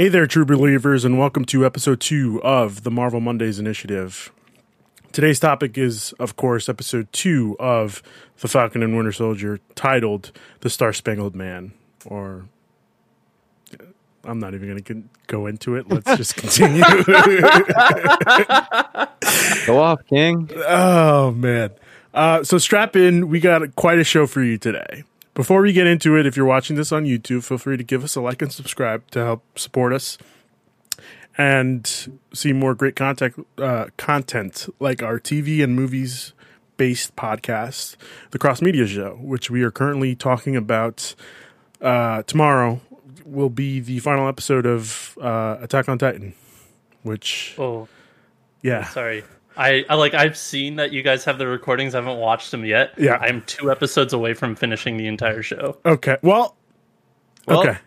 Hey there, true believers, and welcome to episode two of the Marvel Mondays Initiative. Today's topic is, of course, episode two of The Falcon and Winter Soldier, titled The Star Spangled Man. Or, I'm not even going to go into it. Let's just continue. Go off, King. oh, man. Uh, so, strap in. We got quite a show for you today. Before we get into it, if you're watching this on YouTube, feel free to give us a like and subscribe to help support us and see more great content, uh, content like our TV and movies based podcast, The Cross Media Show, which we are currently talking about uh, tomorrow, will be the final episode of uh, Attack on Titan, which, Oh, yeah. sorry. I, I like I've seen that you guys have the recordings. I haven't watched them yet. Yeah. I'm two episodes away from finishing the entire show. Okay. Well, Well- okay.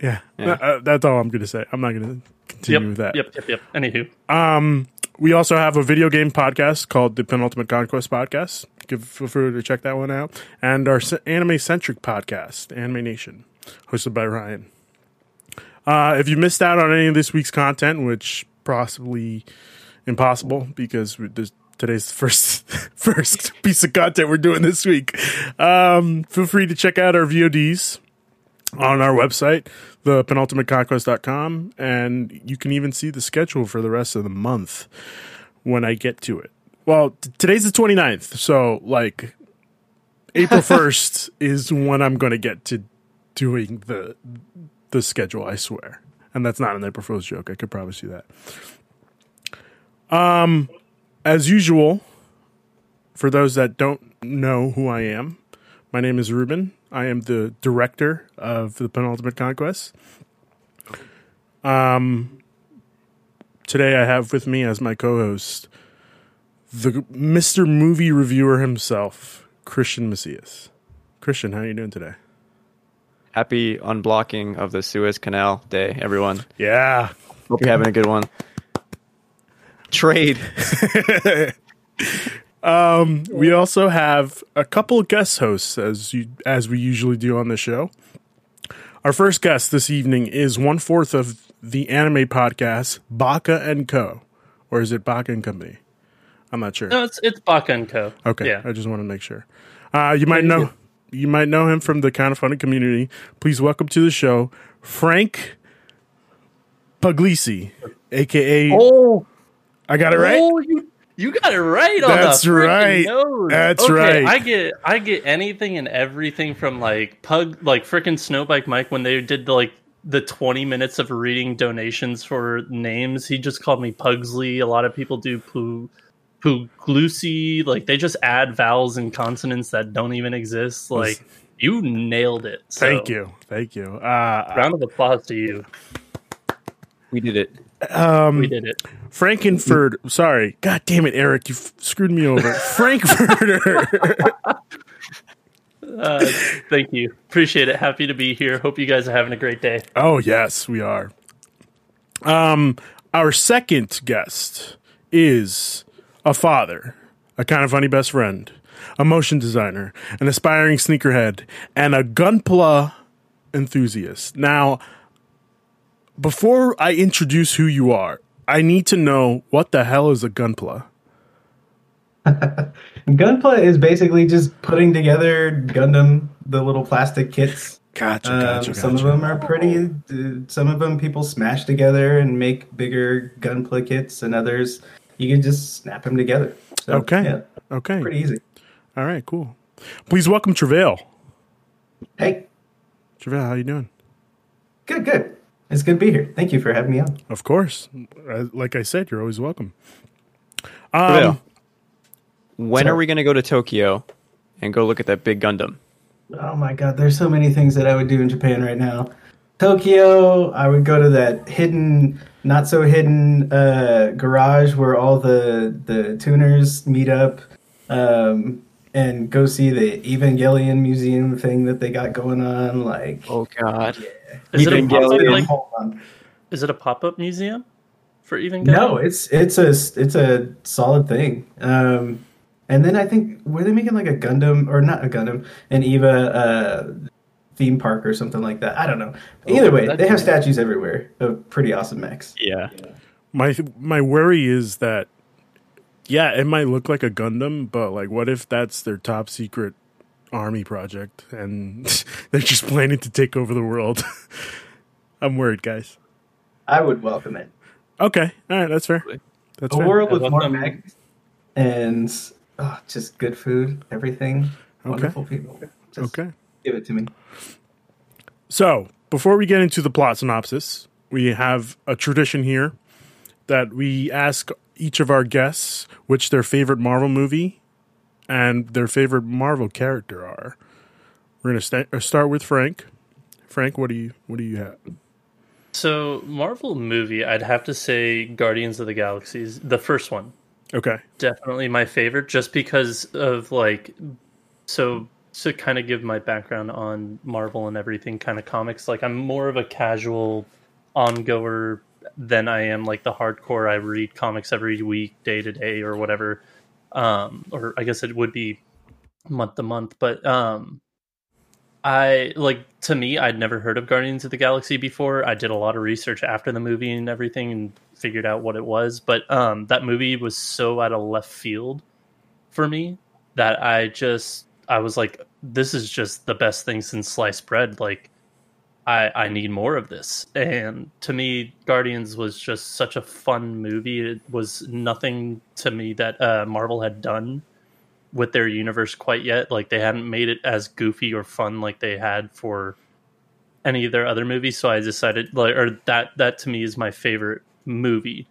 Yeah. Yeah. Uh, that's all I'm going to say. I'm not going to continue Yep. with that. Yep. Yep. Yep. Anywho, Um, we also have a video game podcast called the Penultimate Conquest Podcast. Give feel free to check that one out, and our anime centric podcast, Anime Nation, hosted by Ryan. Uh, if you missed out on any of this week's content, which possibly impossible because this, today's the first first piece of content we're doing this week, um, feel free to check out our VODs on our website, the penultimateconquest.com, and you can even see the schedule for the rest of the month when I get to it. Well, t- today's the 29th, so like April 1st is when I'm going to get to doing the the schedule, I swear. And that's not an April Fool's joke. I could promise you that. Um as usual, for those that don't know who I am, my name is Ruben. I am the director of the Penultimate Conquest. Um, today I have with me as my co-host the Mr. Movie Reviewer himself, Cristian Macias. Cristian, how are you doing today? Happy unblocking of the Suez Canal Day, everyone. Yeah, Hope you're having a good one. Trade. we also have a couple of guest hosts as you as we usually do on the show. Our first guest this evening is one fourth of the anime podcast Baka and Co. Or is it Baka and Company? I'm not sure. no, it's it's Baka and Co. Okay, Yeah. I just want to make sure. Uh, you might know you might know him from the kind of funny community. Please welcome to the show Frank Puglisi, aka Oh, I got it right. Oh, you you got it right on That's the freaking right. nose. That's Okay, right. I get I get anything and everything from like pug like freaking Snowbike Mike when they did the, like the 20 minutes of reading donations for names. He just called me Pugsley. A lot of people do Poo Puglusi. Like they just add vowels and consonants that don't even exist. Like you nailed it. So, Thank you, thank you. Uh, Round of applause to you. We did it. um, We did it. Frankenfurter. Sorry, God damn it, Eric, you f- screwed me over. Frankfurter. Uh, thank you. Appreciate it. Happy to be here. Hope you guys are having a great day. Oh yes, we are. Um, our second guest is a father, a kind of funny best friend, a motion designer, an aspiring sneakerhead, and a gunpla enthusiast. Now, before I introduce who you are, I need to know what the hell is a gunpla. Gunpla is basically just putting together Gundam, the little plastic kits. Gotcha, Um, gotcha, some of them are pretty. uh, Some of them people smash together and make bigger Gunpla kits, and others you can just snap them together. So, Okay. yeah, Okay, pretty easy. all right, cool. Please welcome Trevail. Hey, Trevail, how you doing? good, good. It's good to be here. Thank you for having me on. Of course, Uh, like I said, you're always welcome. Trevail. Um, When Sorry. are we going to go to Tokyo and go look at that big Gundam? Oh my god, there's so many things that I would do in Japan right now. Tokyo, I would go to that hidden, not so hidden uh, garage where all the the tuners meet up, um, and go see the Evangelion museum thing that they got going on. Like, Oh God. Is it a pop-up, like, is it a pop-up museum for Evangelion? No, it's it's a it's a solid thing. Um, and then I think were they making like a Gundam or not a Gundam, an Eva uh, theme park or something like that. I don't know. Either way, they have nice. statues everywhere of pretty awesome mechs. Yeah. My my worry is that yeah, it might look like a Gundam, but like what if that's their top secret army project and they're just planning to take over the world? I'm worried, guys. I would welcome it. Okay. All right, that's fair. That's A fair. world with more them. mechs and oh, just good food, everything, wonderful people. Just Okay. give it to me. So, before we get into the plot synopsis, we have a tradition here that we ask each of our guests which their favorite Marvel movie and their favorite Marvel character are. We're going to sta- uh, start with Frank. Frank, what do you what do you have? So Marvel movie, I'd have to say Guardians of the Galaxies, the first one. Okay. definitely my favorite just because of like so to kind of give my background on marvel and everything kind of comics like i'm more of a casual ongoer than i am like the hardcore i read comics every week day to day or whatever um or i guess it would be month to month but um I like to me, I'd never heard of Guardians of the Galaxy before. I did a lot of research after the movie and everything and figured out what it was. But um, that movie was so out of left field for me that I just I was like, this is just the best thing since sliced bread. Like, I I need more of this. And to me, Guardians was just such a fun movie. It was nothing to me that uh, Marvel had done with their universe quite yet. Like they hadn't made it as goofy or fun like they had for any of their other movies. So I decided like or that that to me is my favorite movie.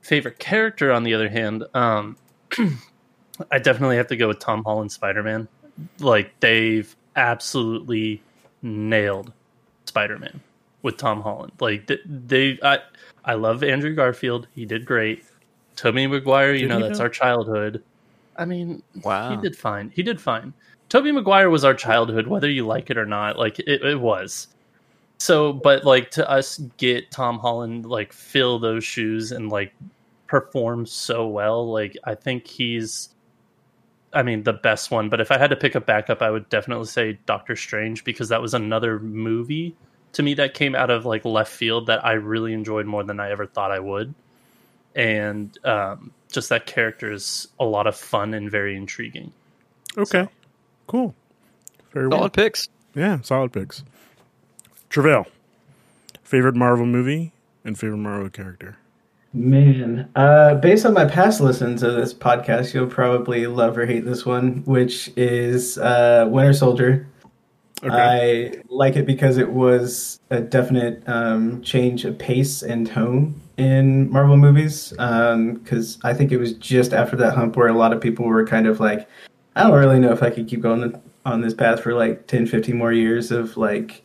Favorite character on the other hand, um I definitely have to go with Tom Holland Spider Man. Like they've absolutely nailed Spider Man with Tom Holland. Like th- they I I love Andrew Garfield. He did great. Tobey Maguire, you Did know, that's though? our childhood. I mean, Wow. he did fine. He did fine. Tobey Maguire was our childhood, whether you like it or not. Like it, it was. So, but like to us get Tom Holland like fill those shoes and like perform so well, like I think he's I mean the best one, but if I had to pick a backup, I would definitely say Doctor Strange because that was another movie to me that came out of like left field that I really enjoyed more than I ever thought I would. And um, just that character is a lot of fun and very intriguing. Okay. Cool. Very well. Solid picks. Yeah, solid picks. Trevail. Favorite Marvel movie and favorite Marvel character. Man, uh, based on my past listens of this podcast, you'll probably love or hate this one, which is uh, Winter Soldier. Okay. I like it because it was a definite um, change of pace and tone in Marvel movies. Because I think it was just after that hump where a lot of people were kind of like, I don't really know if I could keep going on this path for like 10, 15 more years of like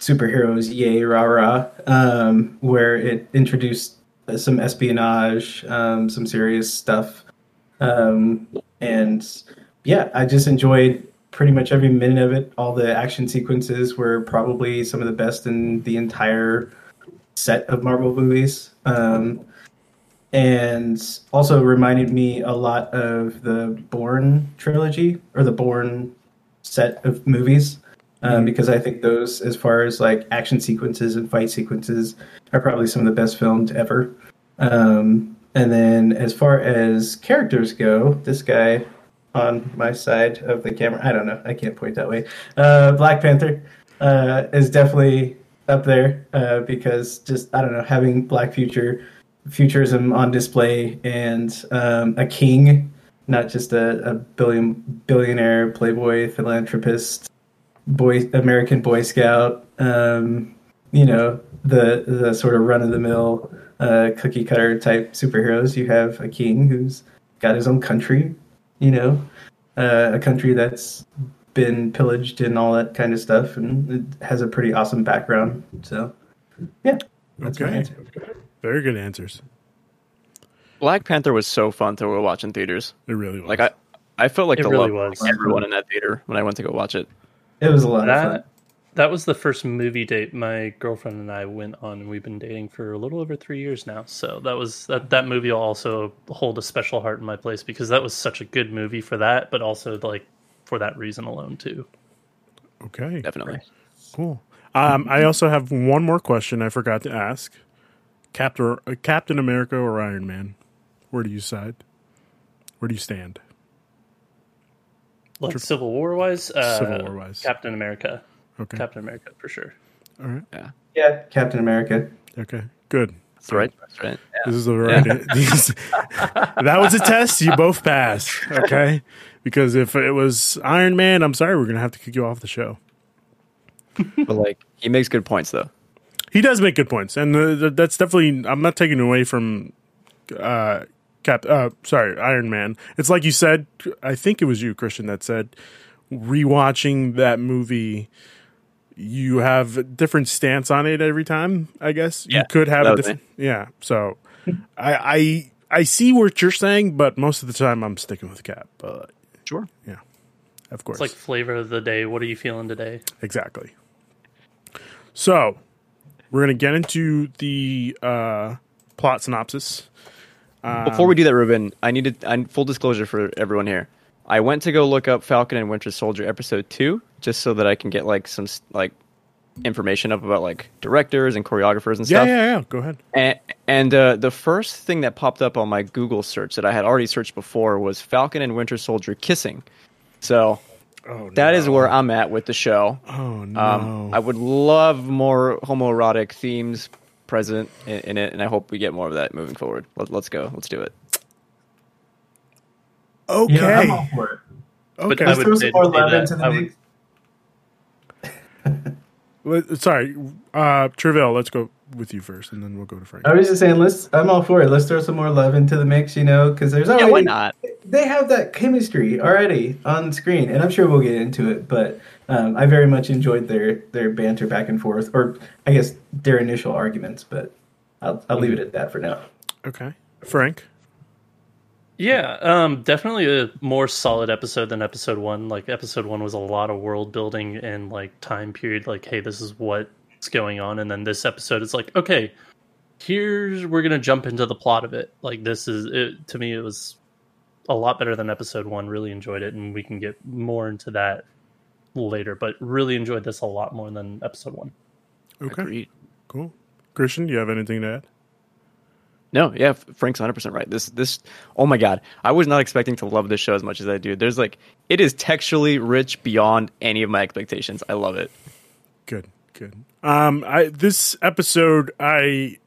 superheroes, yay, rah, rah. Um, where it introduced some espionage, um, some serious stuff. Um, and yeah, I just enjoyed pretty much every minute of it. All the action sequences were probably some of the best in the entire set of Marvel movies. Um, and also reminded me a lot of the Bourne trilogy or the Bourne set of movies. Um, because I think those, as far as like action sequences and fight sequences, are probably some of the best filmed ever. Um, and then as far as characters go, this guy on my side of the camera, I don't know, I can't point that way. Uh, Black Panther uh, is definitely up there uh, because just I don't know, having Black Future futurism on display and um, a king, not just a, a billion billionaire playboy philanthropist boy American Boy Scout, um, you know, the the sort of run of the mill uh, cookie cutter type superheroes. You have a king who's got his own country, you know, uh, a country that's been pillaged and all that kind of stuff, and it has a pretty awesome background. So, yeah, that's my Okay. answer. Very good answers. Black Panther was so fun to watch in theaters. It really was. Like I, I felt like It the really love was. everyone in that theater when I went to go watch it. It was a lot of fun. That that was the first movie date my girlfriend and I went on, and we've been dating for a little over three years now. So that was that that movie will also hold a special heart in my place because that was such a good movie for that, but also like for that reason alone too. Okay. definitely. Cool. Um, I also have one more question I forgot to ask. Captain uh, Captain America or Iron Man? Where do you side? Where do you stand? Like Civil War wise, uh, Civil War wise. Captain America, Okay. Captain America for sure. All right. Yeah, Yeah, Captain America. Okay. Good. that's right. That's right. This is the right. these- that was a test. You both passed. Okay. Because if it was Iron Man, I'm sorry, we're gonna have to kick you off the show. But like, he makes good points though. He does make good points, and uh, th- that's definitely. I'm not taking away from uh, Cap. Uh, sorry, Iron Man. It's like you said. I think it was you, Cristian, that said rewatching that movie. You have a different stance on it every time. I guess you could have a was different. Yeah. So I, I I see what you're saying, but most of the time I'm sticking with Cap. But Sure. yeah, of course. It's like flavor of the day. What are you feeling today? Exactly. So, we're going to get into the uh, plot synopsis. Before we do that, Ruben, I needed I, full disclosure for everyone here. I went to go look up Falcon and Winter Soldier episode two, just so that I can get like some like information up about like directors and choreographers and Yeah, stuff. yeah, yeah. Yeah. Go ahead. And, and uh, the first thing that popped up on my Google search that I had already searched before was Falcon and Winter Soldier kissing. So Oh, that is where I'm at with the show. Oh, no. Um, I would love more homoerotic themes present in, in it, and I hope we get more of that moving forward. Let, let's go. Let's do it. okay. You know, I'm all for it. okay. I Let's throw some more love into the I would- mix. Sorry. Uh, Trevail, let's go with you first, and then we'll go to Frank. I was just saying, let's. I'm all for it. Let's throw some more love into the mix, you know, because there's already Yeah, why not? they have that chemistry already on screen, and I'm sure we'll get into it. But um, I very much enjoyed their their banter back and forth, or I guess their initial arguments. But I'll I'll leave it at that for now. Okay. Frank? Yeah, um, definitely a more solid episode than episode one. Like episode one was a lot of world building and like time period. Like, hey, this is what's going on, and then this episode is like, okay, here's we're gonna jump into the plot of it. Like, this is it, to me, it was a lot better than episode one. Really enjoyed it, and we can get more into that later. But really enjoyed this a lot more than episode one. Okay. Agreed. Cool. Cristian, do you have anything to add? No, yeah, Frank's 100% right. This this oh my god. I was not expecting to love this show as much as I do. There's like it is textually rich beyond any of my expectations. I love it. Good, good. Um, I this episode I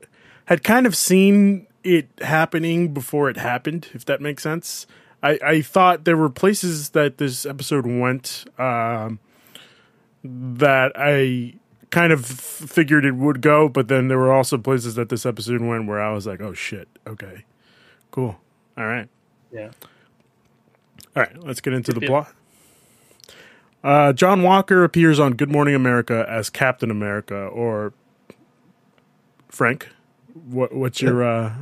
had kind of seen it happening before it happened, if that makes sense. I, I thought there were places that this episode went um, that I kind of figured it would go, but then there were also places that this episode went where I was like, oh shit, okay, cool, all right. Yeah. All right, let's get into the yeah. plot. Uh, John Walker appears on Good Morning America as Captain America, or Frank. What, what's your? Uh,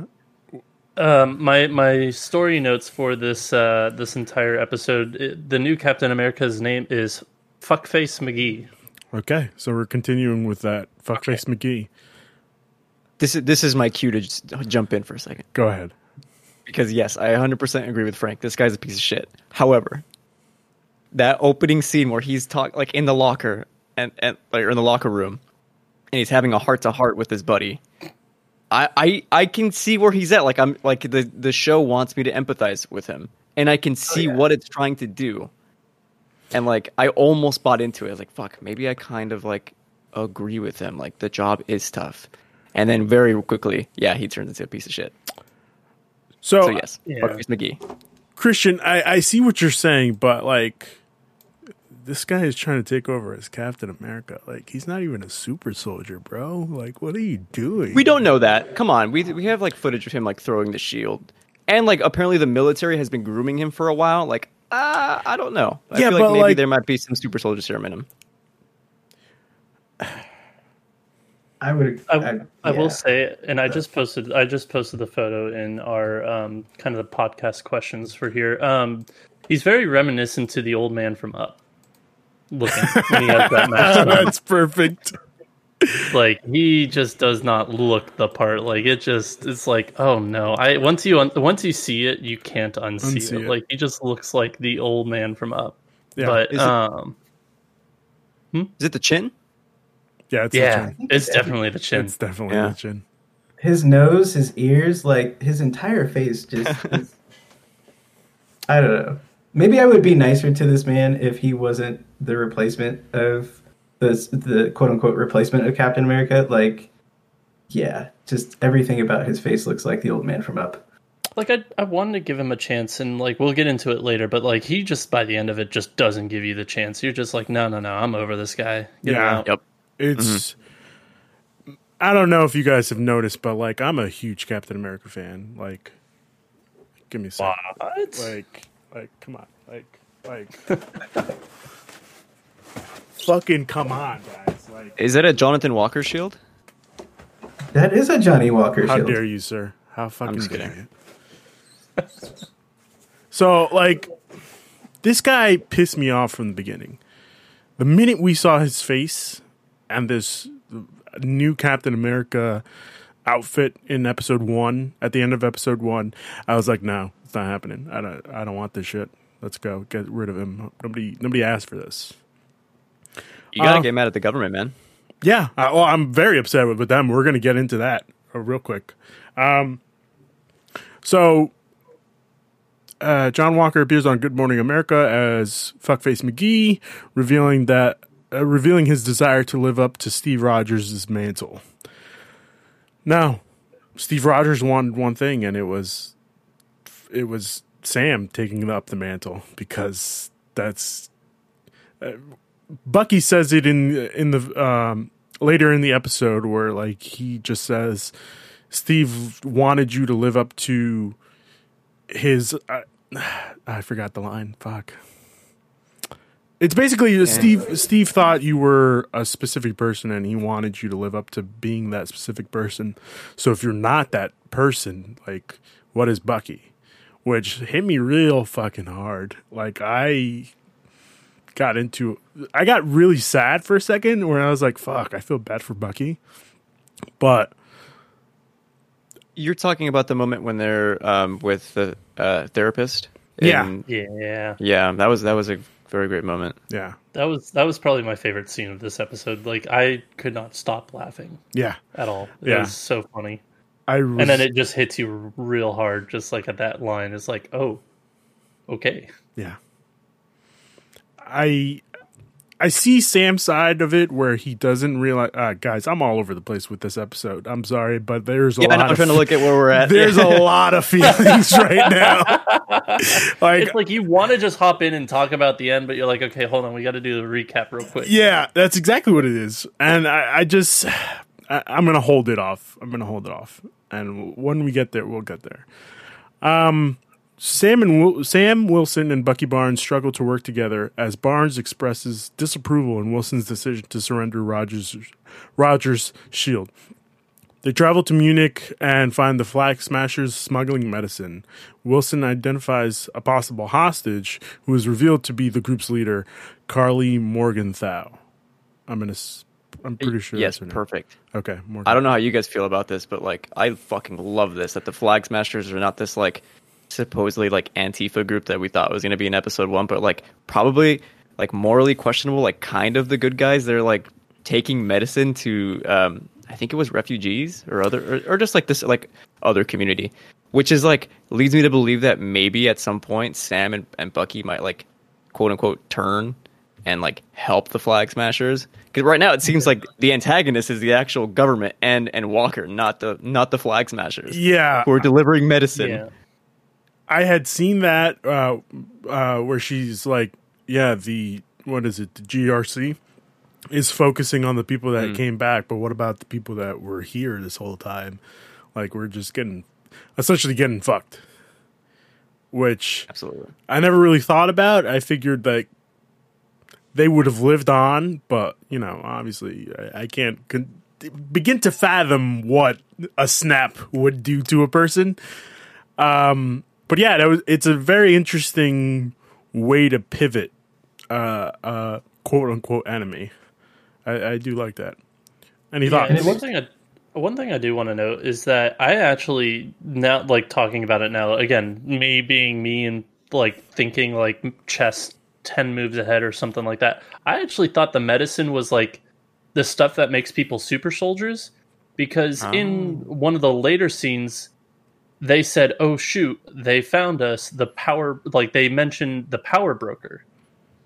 Um, my my story notes for this uh, this entire episode. it- the new Captain America's name is Fuckface McGee. okay, so we're continuing with that. Fuckface McGee. This is this is my cue to just jump in for a second. Go ahead. Because yes, I 100% agree with Frank. This guy's a piece of shit. However, that opening scene where he's talk like in the locker and and like or in the locker room, and he's having a heart to heart with his buddy. I, I I can see where he's at. Like I'm like the the show wants me to empathize with him, and I can oh, see yeah. what it's trying to do. And like I almost bought into it. I was like, fuck, maybe I kind of like agree with him. Like the job is tough. And then very quickly, yeah, he turns into a piece of shit. So, So yes, Yeah. fuck McGee. Cristian, I, I see what you're saying, but like, this guy is trying to take over as Captain America. Like, he's not even a super soldier, bro. Like, what are you doing? We don't know that. Come on, we we have like footage of him like throwing the shield, and like apparently the military has been grooming him for a while. Like, uh, I don't know. I Yeah, feel but, like maybe like- there might be some super soldier serum in him. I would. I, I, I will say, and I just posted I just posted the photo in our um, kind of the podcast questions for here. Um, he's very reminiscent to the old man from Up. Looking when he has that mask. That's perfect. like he just does not look the part like it just it's like oh no i once you un- once you see it you can't unsee, Unsee it. it. like he just looks like the old man from up Yeah. but Is it- um Is it the chin? Yeah, it's the Yeah, chin. it's definitely the chin. It's definitely Yeah. the chin. His nose, his ears, like his entire face just. is- I don't know. Maybe I would be nicer to this man if he wasn't the replacement of the the quote unquote replacement of Captain America. Like, yeah, just everything about his face looks like the old man from Up. Like I, I wanted to give him a chance, and like we'll get into it later. But like he just by the end of it just doesn't give you the chance. You're just like, no, no, no, I'm over this guy. Get him Yeah. out. Yep. Mm-hmm. It's. I don't know if you guys have noticed, but like I'm a huge Captain America fan. Like, give me a second. What? Like, like, come on, like, like, fucking come on, guys! Like, Is that a Jonathan Walker shield? That is a Johnny Walker how shield. dare you, sir? How fucking dare you? so, like, this guy pissed me off from the beginning. The minute we saw his face and this new Captain America outfit in episode one, at the end of episode one, I was like, no, it's not happening. I don't, I don't want this shit. Let's go. Get rid of him. Nobody, nobody asked for this. You gotta Uh, get mad at the government, man. Yeah, I, well, I'm very upset with, with them. We're to get into that uh, real quick. Um, so, uh, John Walker appears on Good Morning America as Fuckface McGee, revealing that uh, revealing his desire to live up to Steve Rogers' mantle. Now, Steve Rogers wanted one thing, and it was it was Sam taking up the mantle because that's Bucky says it in in the um, later in the episode where like he just says Steve wanted you to live up to his uh, I forgot the line. Fuck it's basically Steve Steve thought you were a specific person and he wanted you to live up to being that specific person so if you're not that person like what is Bucky which hit me real fucking hard like I got into I got really sad for a second where I was like, fuck, I feel bad for Bucky. But You're talking about the moment when they're um, with the uh, therapist. Yeah. And- Yeah, yeah. That was that was a very great moment. yeah. that was that was probably my favorite scene of this episode. Like I could not stop laughing Yeah. at all. It Yeah. was so funny, I was, and then it just hits you real hard. Just like at that line, it's like, oh, okay. Yeah. I I see Sam's side of it where he doesn't realize uh, guys, I'm all over the place with this episode. I'm sorry, but there's a Yeah, lot know, I'm of trying to look at where we're at. there's a lot of feelings right now. like It's like you want to just hop in and talk about the end, but you're like, okay, hold on, we got to do the recap real quick. Yeah, that's exactly what it is. And I, I just, I, I'm going to hold it off. I'm going to hold it off. And when we get there, we'll get there. Um, Sam and Wil- Sam Wilson and Bucky Barnes struggle to work together as Barnes expresses disapproval in Wilson's decision to surrender Rogers Rogers' shield. They travel to Munich and find the Flag Smashers smuggling medicine. Wilson identifies a possible hostage, who is revealed to be the group's leader, Karli Morgenthau. I'm gonna. s- I'm pretty sure. yes, perfect. Okay, Morgan. I don't know how you guys feel about this, but like I fucking love this that the Flag Smashers are not this like supposedly like Antifa group that we thought was going to be in episode 1, but like probably like morally questionable, like kind of the good guys. They're like taking medicine to um I think it was refugees or other or, or just like this like other community, which is like leads me to believe that maybe at some point Sam and, and Bucky might like quote unquote turn and like help the flag smashers because right now it seems like the antagonist is the actual government and and walker not the not the flag smashers Yeah, who are delivering medicine Yeah. I had seen that uh, uh, where she's like, yeah, the what is it? The GRC is focusing on the people that came back, but what about the people that were here this whole time? Like we're just getting essentially getting fucked. Which absolutely I never really thought about. I figured that they would have lived on, but you know, obviously, I, I can't con- begin to fathom what a snap would do to a person. Um, but yeah, that was it's a very interesting way to pivot, uh, uh, quote unquote enemy. I, I do like that. Any Yeah, thoughts? and one thing I one thing I do want to note is that I actually now like talking about it now again, me being me and like thinking like chess 10 moves ahead or something like that. I actually thought the medicine was like the stuff that makes people super soldiers because in one of the later scenes they said, "Oh shoot, they found us the power like they mentioned the power broker."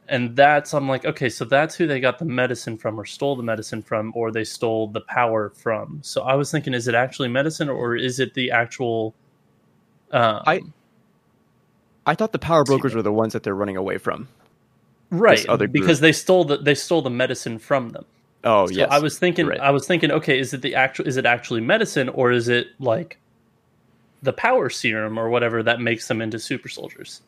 And that's I'm like, okay, so that's who they got the medicine from or stole the medicine from or they stole the power from. So I was thinking is it actually medicine or is it the actual um, I I thought the power brokers were the ones that they're running away from. right other because they stole the they stole the medicine from them. Oh So yes, I was thinking Right. I was thinking okay is it the actual is it actually medicine or is it like the power serum or whatever that makes them into super soldiers?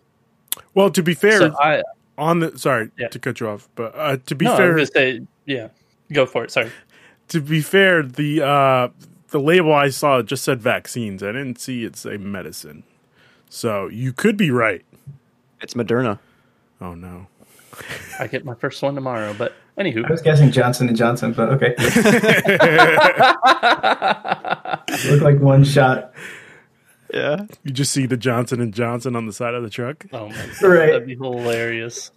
Well, to be fair, So I on the sorry Yeah. to cut you off, but uh, to be no, fair, was gonna say yeah. Go for it. Sorry. to be fair, the uh, the label I saw just said vaccines. I didn't see it say medicine. So you could be right. it's Moderna. Oh no. I get my first one tomorrow, but anywho. I was guessing Johnson and Johnson, but okay. Look like one shot. Yeah, You just see the Johnson and Johnson on the side of the truck. Oh my god, Right. that'd be hilarious.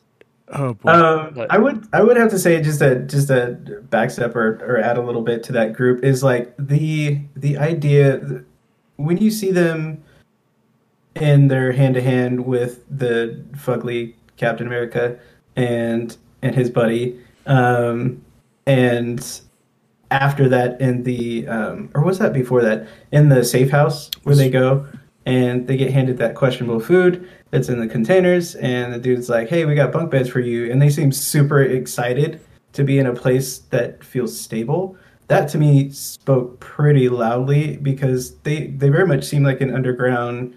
Oh boy. Um, I would I would have to say just a just a backstep or, or add a little bit to that group is like the the idea when you see them in their hand to hand with the fugly Captain America and and his buddy, um, and after that in the um, or was that before that in the safe house where they go and they get handed that questionable food that's in the containers and the dude's like hey we got bunk beds for you and they seem super excited to be in a place that feels stable that to me spoke pretty loudly because they they very much seem like an underground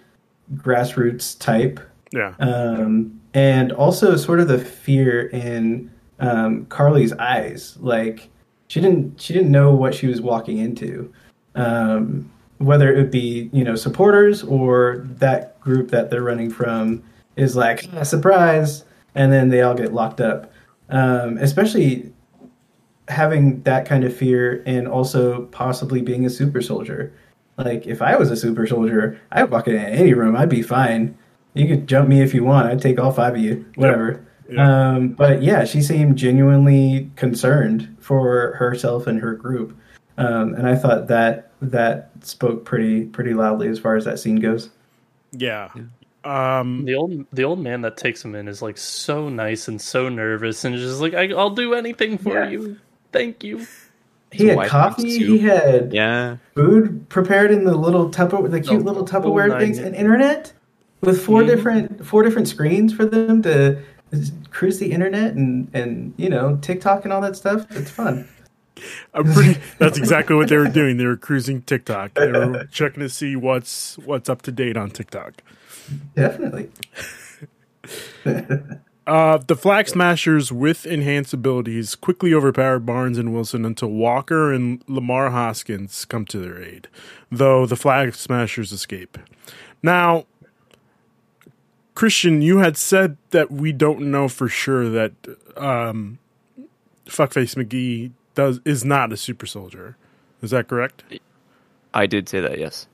grassroots type yeah. um, and also sort of the fear in um, Karli's eyes. Like she didn't she didn't know what she was walking into, um, whether it would be you know supporters or that group that they're running from is like "Ah, surprise, and then they all get locked up. Um, especially having that kind of fear and also possibly being a super soldier. Like if I was a super soldier, I'd walk in any room, I'd be fine. You could jump me if you want. I'd take all five of you, whatever. Yeah. Um, but yeah, she seemed genuinely concerned for herself and her group, um, and I thought that that spoke pretty pretty loudly as far as that scene goes. Yeah. Um The old the old man that takes him in is like so nice and so nervous and just like I, I'll do anything for Yeah. you. Thank you. He had coffee. He had yeah. food prepared in the little Tupperware, the cute The little Tupperware things, and internet with 4 Mhm. different four different screens for them to cruise the internet and and you know TikTok and all that stuff. It's fun. I'm pretty that's exactly what they were doing. They were cruising TikTok. They were checking to see what's what's up to date on TikTok. Definitely. Uh, the Flag Smashers with enhanced abilities quickly overpower Barnes and Wilson until Walker and Lamar Hoskins come to their aid, though the Flag Smashers escape. Now, Cristian, you had said that we don't know for sure that um, Fuckface McGee does is not a super soldier. Is that correct? I did say that. Yes.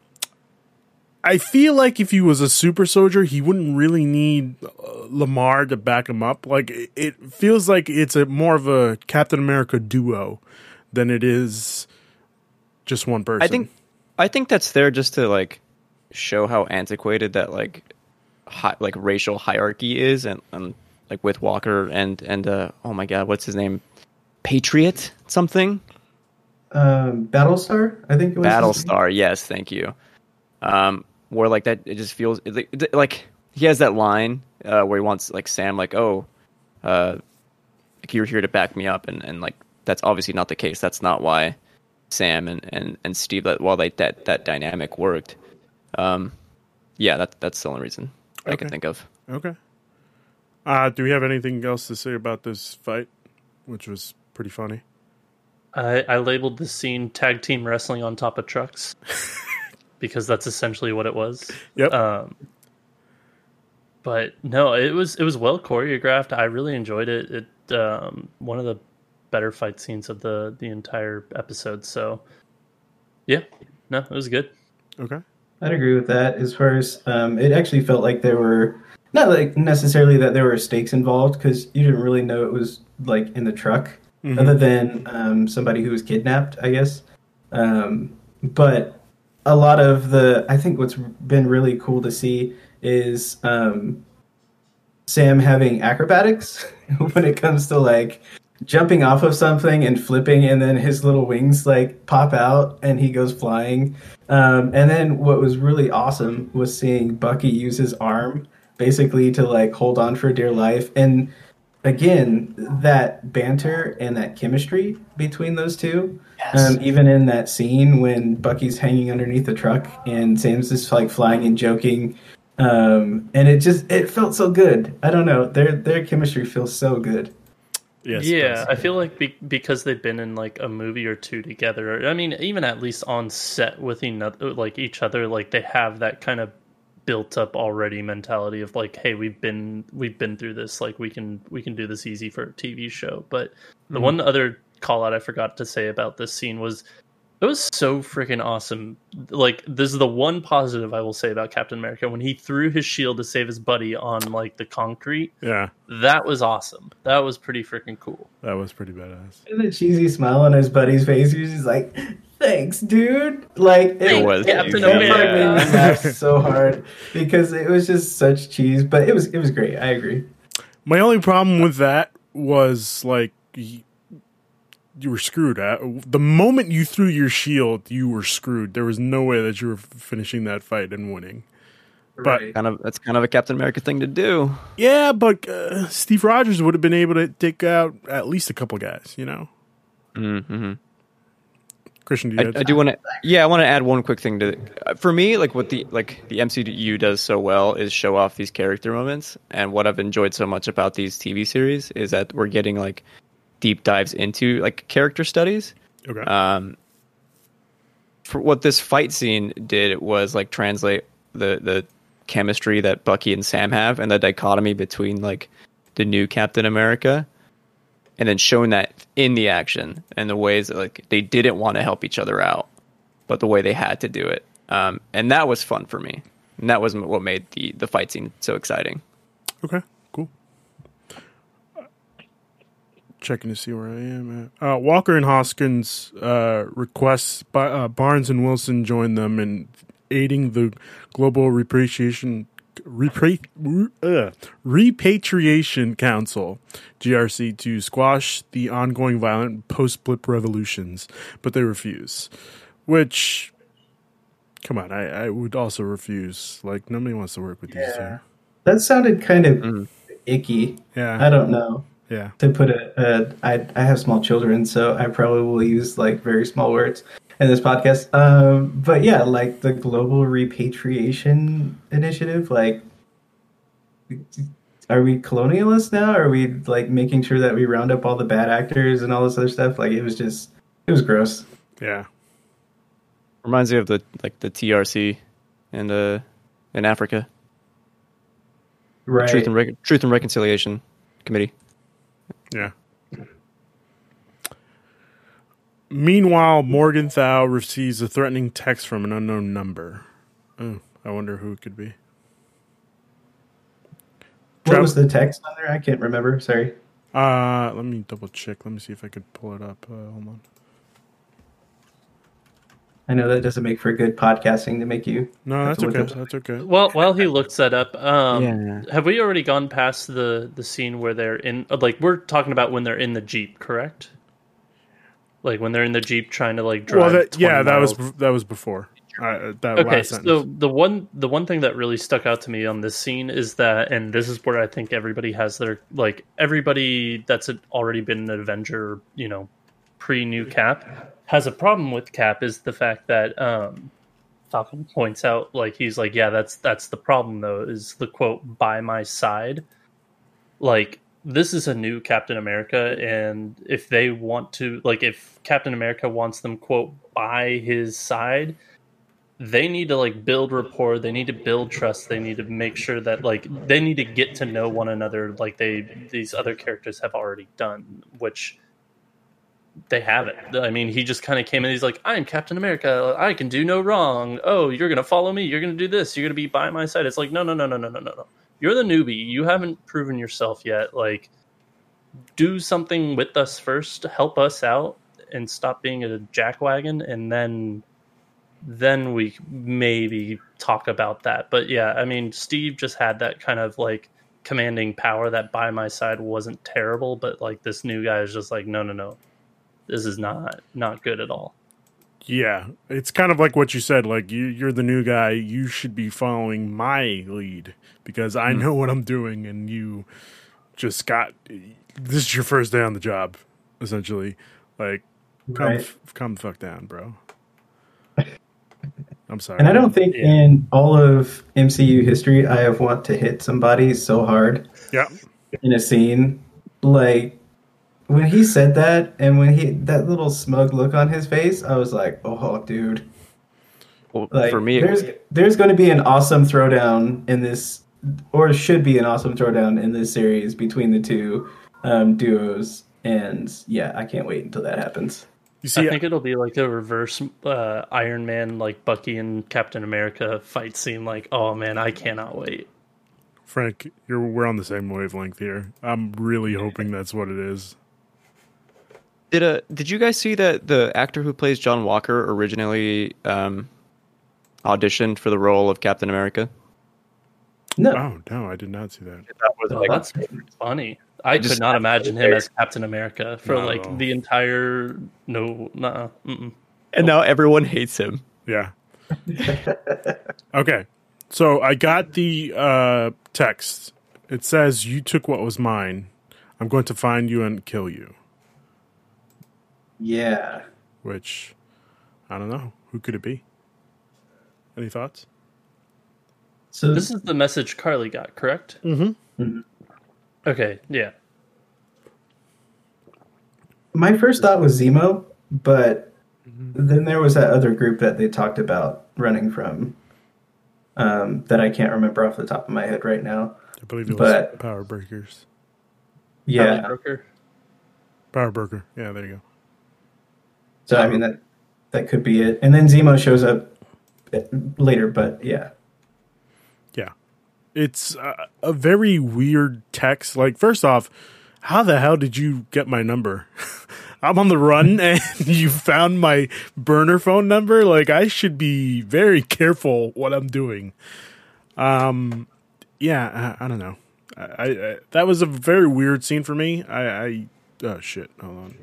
I feel like if he was a super soldier, he wouldn't really need uh, Lamar to back him up. Like it- it feels like it's a more of a Captain America duo than it is just one person. I think I think that's there just to like show how antiquated that like hi- like racial hierarchy is and, and like with Walker and and uh oh my god what's his name? Patriot something? Um, Battlestar, I think it was. Battlestar yes thank you. Um where like that it just feels it, it- like he has that line uh where he wants like Sam like oh uh like you're here to back me up and and like that's obviously not the case. That's not why Sam and and and Steve that while like that that dynamic worked. Um yeah that that's the only reason I can think of Okay. Uh, do we have anything else to say about this fight, which was pretty funny? I, I labeled this scene tag team wrestling on top of trucks because that's essentially what it was. Yep. Um, but no, it was it was well choreographed. I really enjoyed it. It um, one of the better fight scenes of the the entire episode. So yeah, no, it was good. okay. I'd agree with that. As far as um, it actually felt like there were not like necessarily that there were stakes involved because you didn't really know it was like in the truck, other than um, somebody who was kidnapped, I guess. Um, but a lot of the, I think what's been really cool to see is um, Sam having acrobatics when it comes to like jumping off of something and flipping, and then his little wings like pop out and he goes flying. Um, and then what was really awesome was seeing Bucky use his arm basically to like hold on for dear life. And again, that banter and that chemistry between those two. Um, even in that scene when Bucky's hanging underneath the truck and Sam's just like flying and joking, um, and it just it felt so good. I don't know, their their chemistry feels so good. Yes. yeah. I feel like be- because they've been in like a movie or two together. I mean, even at least on set with another, like each other, like they have that kind of built up already mentality of like, hey, we've been we've been through this. Like we can we can do this easy for a TV show. But the mm-hmm. one other call out I forgot to say about this scene was it was so freaking awesome. Like this is the one positive I will say about Captain America when he threw his shield to save his buddy on like the concrete. Yeah, That was awesome. That was pretty freaking cool. that was pretty badass. And the cheesy smile on his buddy's face, he was just like, "Thanks, dude." Like It was Captain cheesy. America. made me laugh so hard because it was just such cheese, but it was it was great. I agree. My only problem with that was like y- you were screwed. At the moment you threw your shield, you were screwed. There was no way that you were finishing that fight and winning. But- Right. Kind of that's kind of a Captain America thing to do. Yeah, but uh, Steve Rogers would have been able to take out at least a couple guys. You know, Mm-hmm. Cristian. Do you I, I do want to, yeah, I want to add one quick thing to. uh, For me, like what the like the MCU does so well is show off these character moments, and what I've enjoyed so much about these TV series is that we're getting like deep dives into like character studies. okay. Um, for what this fight scene did was like translate the the chemistry that Bucky and Sam have and the dichotomy between like the new Captain America and then showing that in the action and the ways that like they didn't want to help each other out but the way they had to do it um, and that was fun for me and that was what made the the fight scene so exciting Okay, cool. Checking to see where I am at. Uh, Walker and Hoskins uh, requests by, uh, Barnes and Wilson join them in aiding the global repatriation repra- uh, repatriation council GRC to squash the ongoing violent post-blip revolutions, but they refuse. Which, come on, I, I would also refuse. Like nobody wants to work with these two. That sounded kind of Mhm. icky. Yeah, I don't know. Yeah. to put it, uh, I I have small children, so I probably will use like very small words in this podcast. Um, but yeah, like the global repatriation initiative, like. Are we colonialists now? Are we like making sure that we round up all the bad actors and all this other stuff? Like it was just, it was gross. Yeah. reminds me of the like the TRC in uh in Africa Right. Truth and Rec- Truth and Reconciliation Committee Yeah. Meanwhile, Morgenthau receives a threatening text from an unknown number. Oh, I wonder who it could be. what was the text on there? I can't remember. Sorry. Uh, let me double check. Let me see if I could pull it up. Uh, hold on. I know that doesn't make for good podcasting to make you. No, that's okay. up- That's okay. Well, while he looks that up, um, Yeah. have we already gone past the the scene where they're in? Like we're talking about when they're in the jeep, correct? Like when they're in the jeep trying to like drive. Well, that, 20 yeah, that was miles. that was before. Uh, that okay. last So the one the one thing that really stuck out to me on this scene is that, and this is where I think everybody has their like everybody that's already been an Avenger, you know, pre new Cap has a problem with Cap is the fact that um, Falcon points out like he's like, yeah, that's that's the problem though is the quote by my side, like this is a new Captain America, and if they want to, like, if Captain America wants them, quote, by his side, they need to, like, build rapport. They need to build trust. They need to make sure that, like, they need to get to know one another, like they, these other characters have already done, which they haven't. I mean, he just kind of came in. He's like, "I'm Captain America. I can do no wrong. Oh, you're gonna follow me. You're gonna do this. You're gonna be by my side." It's like, no, no, no, no, no, no, no, no. you're the newbie. You haven't proven yourself yet. Like, do something with us first, help us out, and stop being a jackwagon, and then then we maybe talk about that. But yeah, I mean, Steve just had that kind of like commanding power that by my side wasn't terrible, but like this new guy is just like, no, no, no, this is not not good at all. Yeah, it's kind of like what you said. Like you, you're the new guy. You should be following my lead because I Mm. know what I'm doing, and you just got. This is your first day on the job, essentially. Like, come, Right. f- come fuck down, bro. I'm sorry. And I don't think Yeah. in all of MCU history I have want to hit somebody so hard Yeah, in a scene. Like when he said that, and when he that little smug look on his face, I was like, "Oh, dude!" Well, Like for me, there's there's going to be an awesome throwdown in this, or should be an awesome throwdown in this series between the two um, duos. And yeah, I can't wait until that happens. you see, I think it'll be like a reverse uh, Iron Man, like Bucky and Captain America fight scene. Like, oh man, I cannot wait. Frank, you're we're on the same wavelength here. I'm really hoping that's what it is. Did uh did you guys see that the actor who plays John Walker originally um auditioned for the role of Captain America? No, Oh no, I did not see that. That was Oh, that's funny. I just- could not imagine him as Captain America for Not like the entire no, nuh mm and now everyone hates him. Yeah. okay. So I got the uh, text. It says, You took what was mine. I'm going to find you and kill you. Yeah, Which, I don't know. Who could it be? Any thoughts? so This is the message Karli got, correct? Mm-hmm. Okay, yeah. my first thought was Zemo, but then there was that other group that they talked about running from. Um, that I can't remember off the top of my head right now. I believe it was But- Power Breakers. Yeah, Charlie Brooker. Power Broker. Yeah, there you go. So I mean that that could be it. And then Zemo shows up later, but yeah, Yeah. It's uh, a very weird text. Like, first off, how the hell did you get my number? I'm on the run and you found my burner phone number. Like, I should be very careful what I'm doing. Um, yeah, I, I don't know. I, I, I that was a very weird scene for me. I, I oh shit, hold on.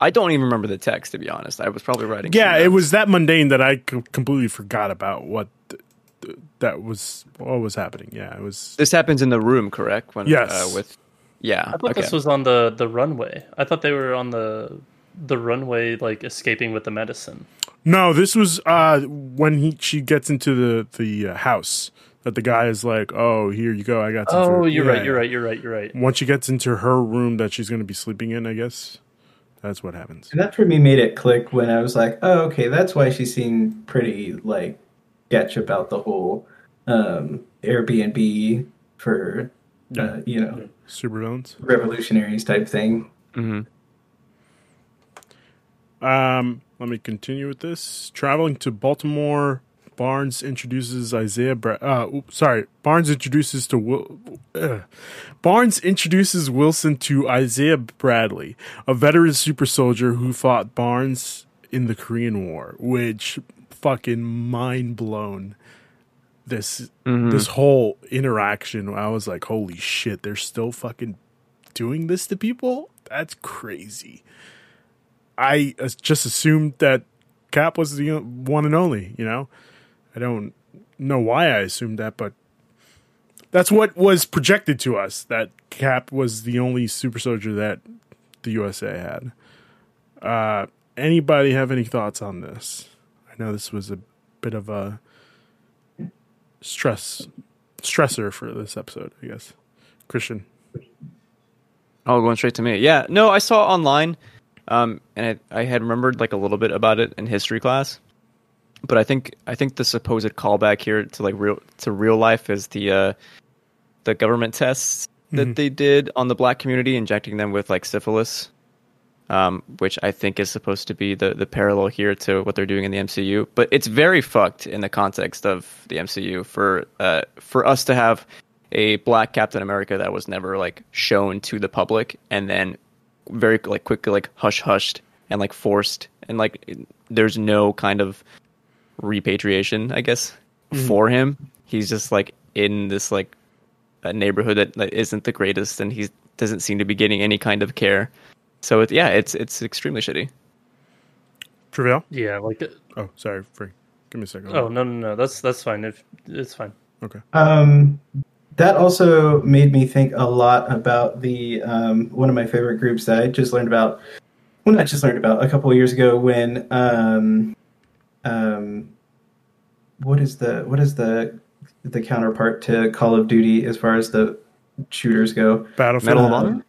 I don't even remember the text to be honest. I was probably writing. Yeah, it was that mundane that I completely forgot about what th- th- that was. What was happening? Yeah, it was. This happens in the room, correct? When Yes. uh, with yeah. I thought okay. this was on the the runway. I thought they were on the the runway, like escaping with the medicine. No, this was uh, when he she gets into the the uh, house that the guy is like, "Oh, here you go. I got some." Oh, food." you're Yeah. right. You're right. You're right. You're right. Once she gets into her room that she's going to be sleeping in, I guess that's what happens. and that for me made it click when I was like, oh, okay, that's why she seemed pretty like sketch about the whole um, Airbnb for uh, you know Super villains. revolutionaries type thing. Mm-hmm. Um, let me continue with this. Traveling to Baltimore, Barnes introduces Isaiah. Bra- uh, oops, sorry, Barnes introduces to Will. Uh, Barnes introduces Wilson to Isaiah Bradley, a veteran super soldier who fought Barnes in the Korean War. Which fucking mind blown. This this whole interaction, I was like, holy shit! They're still fucking doing this to people. That's crazy. I uh, just assumed that Cap was the one and only. You know, I don't know why I assumed that, but that's what was projected to us. That Cap was the only super soldier that the USA had. Uh, anybody have any thoughts on this? I know this was a bit of a stress stressor for this episode. I guess Cristian. Oh, going straight to me. Yeah, no, I saw online, um, and I, I had remembered like a little bit about it in history class, but I think I think the supposed callback here to like real to real life is the uh, the government tests that they did on the black community, injecting them with like syphilis, um, which I think is supposed to be the the parallel here to what they're doing in the MCU. But it's very fucked in the context of the MCU for uh, for us to have a black Captain America that was never like shown to the public, and then very like quickly like hush hushed and like forced, and like there's no kind of repatriation, I guess, for him. He's just like in this like a neighborhood that, that isn't the greatest, and he doesn't seem to be getting any kind of care. So it, yeah, it's it's extremely shitty. Trevail. Yeah, like uh, Oh, sorry. Free. Give me a second. oh no no no, that's that's fine. If it's fine. Okay. Um, that also made me think a lot about the um, one of my favorite groups that I just learned about. Well, not just learned about a couple of years ago when um, um, what is the what is the the counterpart to Call of Duty as far as the shooters go? Battlefield. Medal of Um, Honor?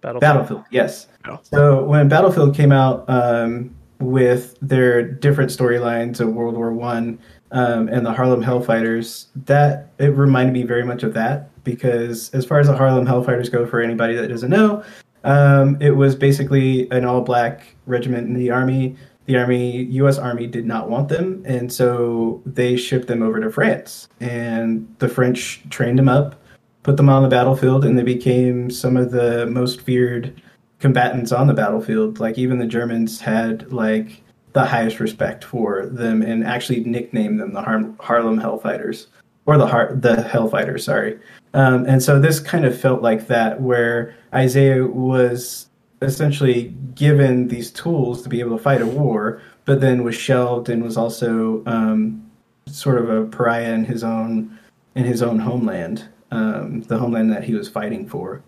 Battlefield. Battlefield, yes. Oh. So when Battlefield came out um, with their different storylines of World War One um, and the Harlem Hellfighters, that it reminded me very much of that because as far as the Harlem Hellfighters go, for anybody that doesn't know, um, it was basically an all-black regiment in the army. The army, U.S. Army, did not want them, and so they shipped them over to France. And the French trained them up, put them on the battlefield, and they became some of the most feared combatants on the battlefield. Like even the Germans had like the highest respect for them, and actually nicknamed them the Har- Harlem Hellfighters or the Har- the Hellfighters. Sorry. Um, and so this kind of felt like that, where Isaiah was essentially given these tools to be able to fight a war, but then was shelved and was also um, sort of a pariah in his own in his own homeland, um, the homeland that he was fighting for.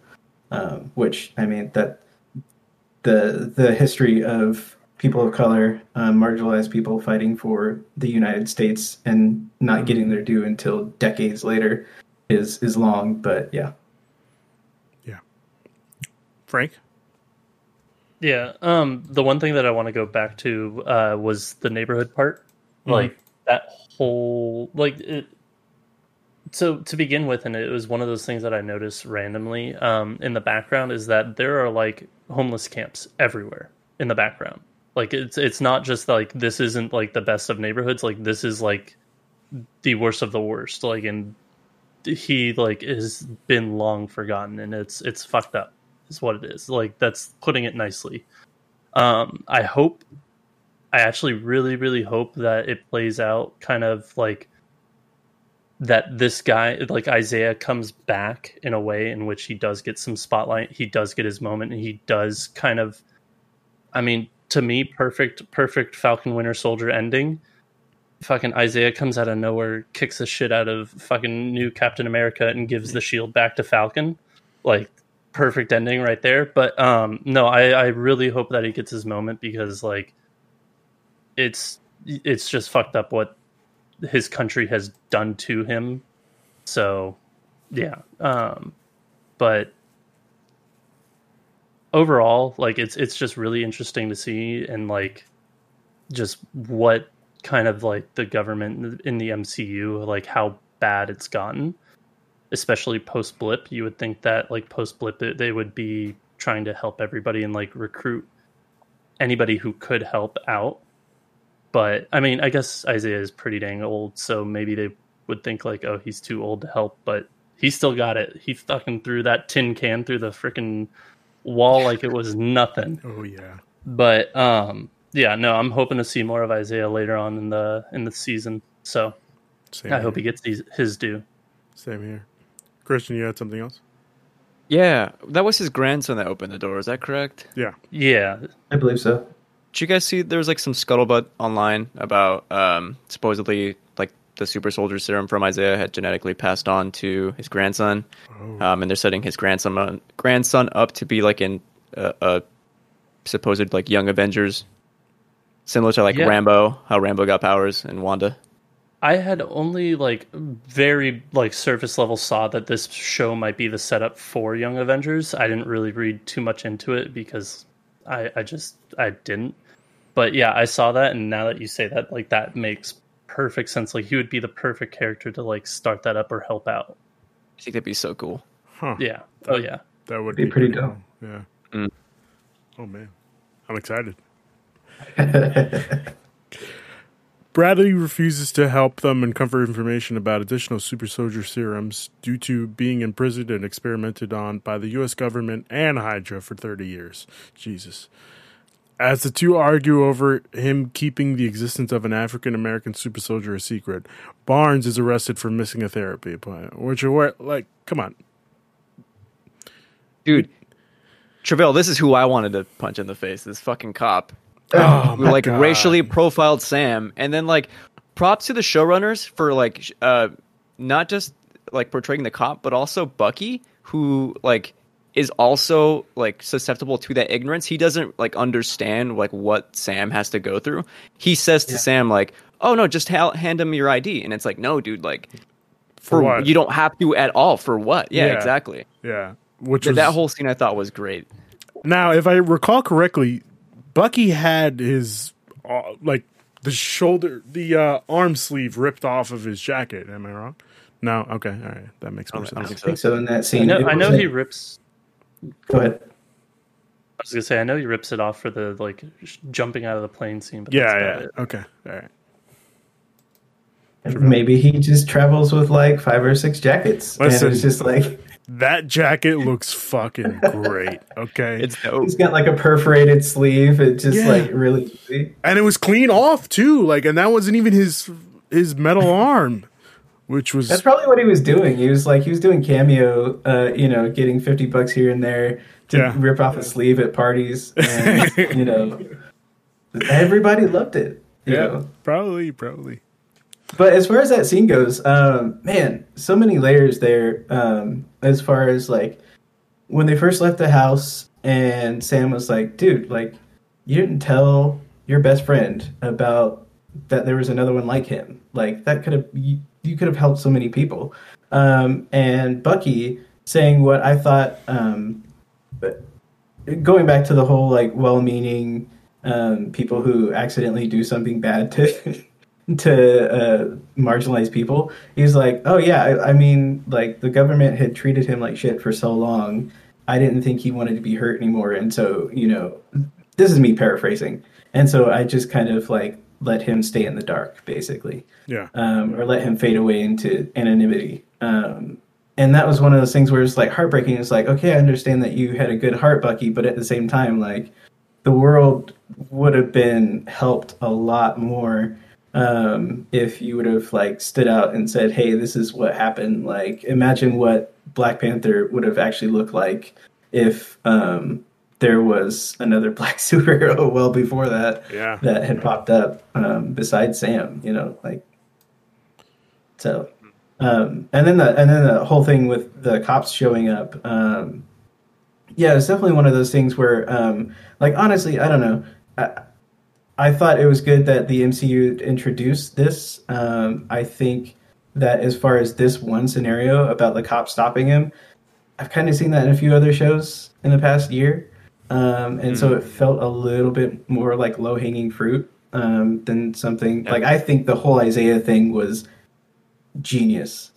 Um, which I mean that the the history of people of color, um, marginalized people fighting for the United States and not getting their due until decades later is is long. But yeah, Yeah. Frank. Yeah. Um. The one thing that I want to go back to uh, was the neighborhood part. Like that whole like it. So to begin with, and it was one of those things that I noticed randomly um, in the background is that there are like homeless camps everywhere in the background. Like it's it's not just like this isn't like the best of neighborhoods. Like this is like the worst of the worst. Like and he like has been long forgotten, and it's it's fucked up. Is what it is. Like that's putting it nicely. Um, I hope, I actually really really hope that it plays out kind of like that. This guy, like Isaiah, comes back in a way in which he does get some spotlight. He does get his moment, and he does kind of. I mean, to me, perfect, perfect Falcon Winter Soldier ending fucking Isaiah comes out of nowhere, kicks the shit out of fucking new Captain America, and gives the shield back to Falcon. Like perfect ending right there. But um no, I, I really hope that he gets his moment because like it's it's just fucked up what his country has done to him. So yeah. Um but overall, like it's it's just really interesting to see and like just what kind of like the government in the MCU, like how bad it's gotten, especially post blip. You would think that like post blip, they would be trying to help everybody and like recruit anybody who could help out. But I mean, I guess Isaiah is pretty dang old, so maybe they would think like, oh, he's too old to help, but he still got it. He fucking threw that tin can through the freaking wall like it was nothing. Oh yeah. But um yeah, no, I'm hoping to see more of Isaiah later on in the in the season. So Same I here. hope he gets his, his due. Same here. Cristian, you had something else? Yeah, that was his grandson that opened the door. Is that correct? Yeah. Yeah, I believe so. Did you guys see there was like some scuttlebutt online about um, supposedly like the super soldier serum from Isaiah had genetically passed on to his grandson, Oh. um, and they're setting his grandson on, grandson up to be like in a, a supposed like young Avengers, similar to like Yeah. Rambeau, how Rambeau got powers and Wanda. I had only like very like surface level saw that this show might be the setup for Young Avengers. I didn't really read too much into it because I I just I didn't. But yeah, I saw that and now that you say that like that makes perfect sense. Like he would be the perfect character to like start that up or help out. I think that'd be so cool. Huh. Yeah. Oh yeah. That would Be be, pretty cool. dope. Yeah. Mm. Oh man. I'm excited. Bradley refuses to help them uncover information about additional super soldier serums due to being imprisoned and experimented on by the U.S. government and Hydra for 30 years. Jesus. As the two argue over him keeping the existence of an African American super soldier a secret, Barnes is arrested for missing a therapy appointment. Which are like, come on, Dude, Trevail, this is who I wanted to punch in the face. This fucking cop Oh, like God. racially profiled Sam, and then like props to the showrunners for like uh not just like portraying the cop, but also Bucky, who like is also like susceptible to that ignorance. He doesn't like understand like what Sam has to go through. He says to Sam like, "Oh no, just ha- hand him your ID," and it's like, "No, dude, like For what? you don't have to at all for what?" Yeah, Yeah. exactly. Yeah, which Th- was that whole scene I thought was great. Now, if I recall correctly, Bucky had his uh, like the shoulder, the uh, arm sleeve ripped off of his jacket. Am I wrong? No. Okay. All right. That makes more I don't sense. think I think so in that I scene. know, I know he rips. Go ahead. I was gonna say I know he rips it off for the like sh- jumping out of the plane scene. But Yeah. that's Yeah. about it. Okay. All right. Maybe he just travels with like five or six jackets, Listen. and it's just like That jacket looks fucking great. Okay. It's dope. he's got like a perforated sleeve. It's just Yeah. like really easy. and it was clean off too. Like, and that wasn't even his his metal arm, which was That's probably what he was doing. He was like he was doing cameo, uh, you know, getting fifty bucks here and there to Yeah. rip off a sleeve at parties, and you know, everybody loved it. you yeah, know. probably probably. But as far as that scene goes, um, man, so many layers there. Um, as far as like when they first left the house, and Sam was like, "Dude, like, you didn't tell your best friend about that there was another one like him. Like that could have you, you could have helped so many people." Um, and Bucky saying what I thought. Um, going back to the whole like well-meaning um, people who accidentally do something bad to to uh, marginalized people. He's like, oh yeah, I, I mean, like the government had treated him like shit for so long. I didn't think he wanted to be hurt anymore, and so you know, this is me paraphrasing, and so I just kind of like let him stay in the dark, basically Yeah. um, or let him fade away into anonymity. Um, and that was one of those things where it's like heartbreaking. It's like, okay, I understand that you had a good heart, Bucky, but at the same time, like the world would have been helped a lot more um, if you would have like stood out and said, "Hey, this is what happened." Like, imagine what Black Panther would have actually looked like if um, there was another black superhero well before that Yeah. that had popped up um, besides Sam. You know, like so. Um, and then the and then the whole thing with the cops showing up. Um, yeah, it's definitely one of those things where, um, like, honestly, I don't know. I, I thought it was good that the MCU introduced this. Um, I think that as far as this one scenario about the cop stopping him, I've kind of seen that in a few other shows in the past year. Um, and so it felt a little bit more like low hanging fruit um, than something like I think the whole Isaiah thing was genius.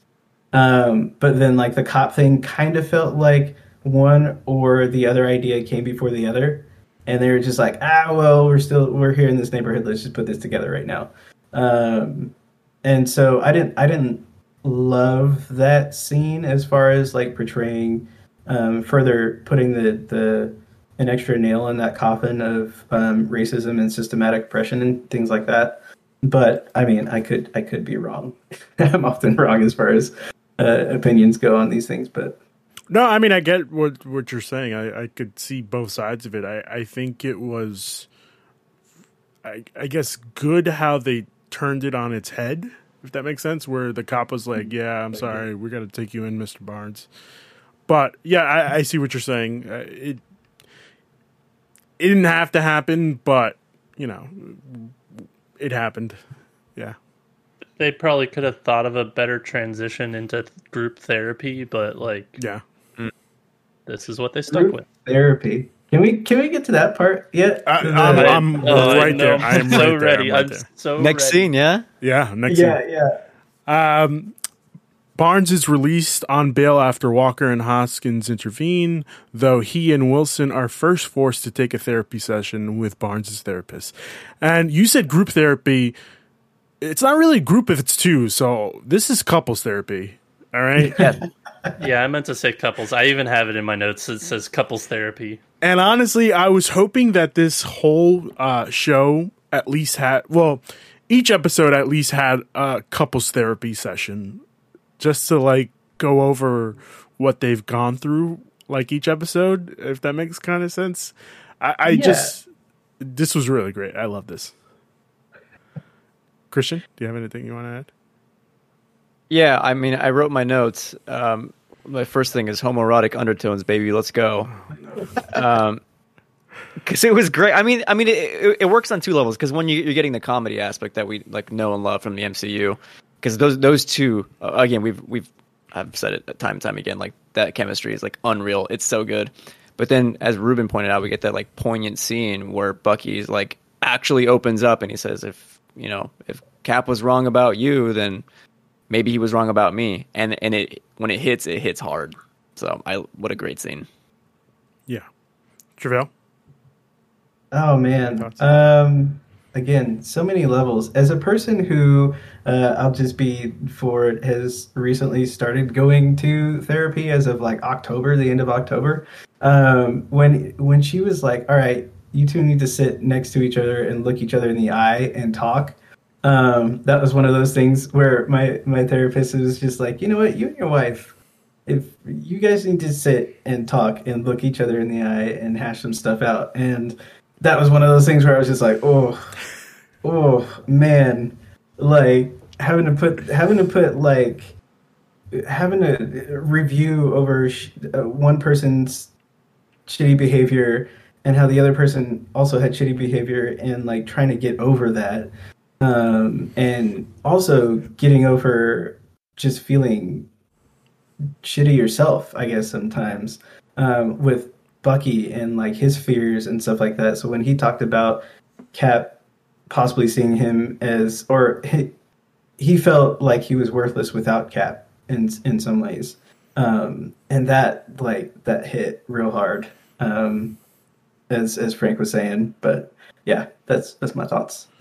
Um, but then like the cop thing kind of felt like one or the other idea came before the other. And they were just like, ah, well, we're still we're here in this neighborhood. Let's just put this together right now. Um, and so I didn't I didn't love that scene as far as like portraying um, further putting the the an extra nail in that coffin of um, racism and systematic oppression and things like that. But I mean, I could I could be wrong. I'm often wrong as far as uh, opinions go on these things, but No, I mean I get what what you're saying. I, I could see both sides of it. I, I think it was I I guess good how they turned it on its head, if that makes sense, where the cop was like, Yeah, I'm sorry, we gotta take you in, Mr. Barnes. But yeah, I, I see what you're saying. Uh, it it didn't have to happen, but you know, it happened. Yeah. They probably could have thought of a better transition into group therapy, but like Yeah. This is what they stuck group with. therapy. Can we can we get to that part yet? I- The- I'm- Right? I'm Oh, right know. there. I am so right there. ready. I'm I'm there. so Next ready. scene, yeah. Yeah. Next yeah, scene. yeah. Um, Barnes is released on bail after Walker and Hoskins intervene, though he and Wilson are first forced to take a therapy session with Barnes's therapist. And you said group therapy. It's not really group if it's two, so this is couples therapy. All right. Yeah. Yeah, I meant to say couples. I even have it in my notes. It says couples therapy. And honestly, I was hoping that this whole uh, show at least had, well, each episode at least had a couples therapy session just to like go over what they've gone through, like each episode, if that makes kind of sense. I, I Yeah. just, this was really great. I love this. Cristian, do you have anything you want to add? Yeah, I mean, I wrote my notes. Um, my first thing is homoerotic undertones, baby. Let's go. Um, because it was great. I mean, I mean, it, it, it works on two levels. Because when you, you're getting the comedy aspect that we like know and love from the MCU, because those those two, uh, again, we've we've I've said it time and time again. Like that chemistry is like unreal. It's so good. But then, as Ruben pointed out, we get that like poignant scene where Bucky's like actually opens up and he says, "If you know, if Cap was wrong about you, then." Maybe he was wrong about me and and it when it hits it hits hard so i what a great scene Yeah. Trevail? Oh man. Um again, so many levels. As a person who uh, I'll just be for it has recently started going to therapy as of like October, the end of October. Um when when she was like, "All right, you two need to sit next to each other and look each other in the eye and talk." Um that was one of those things where my my therapist was just like, "You know what? You and your wife if you guys need to sit and talk and look each other in the eye and hash some stuff out. And that was one of those things where i was just like oh oh man. Like having to put having to put like having to review over sh- uh, one person's shitty behavior and how the other person also had shitty behavior and like trying to get over that um and also getting over just feeling shitty yourself, I guess sometimes um, with Bucky and like his fears and stuff like that. So when he talked about Cap possibly seeing him as, or he, he felt like he was worthless without Cap in in some ways, um, and that like that hit real hard, um, as as Frank was saying. But yeah, that's that's my thoughts.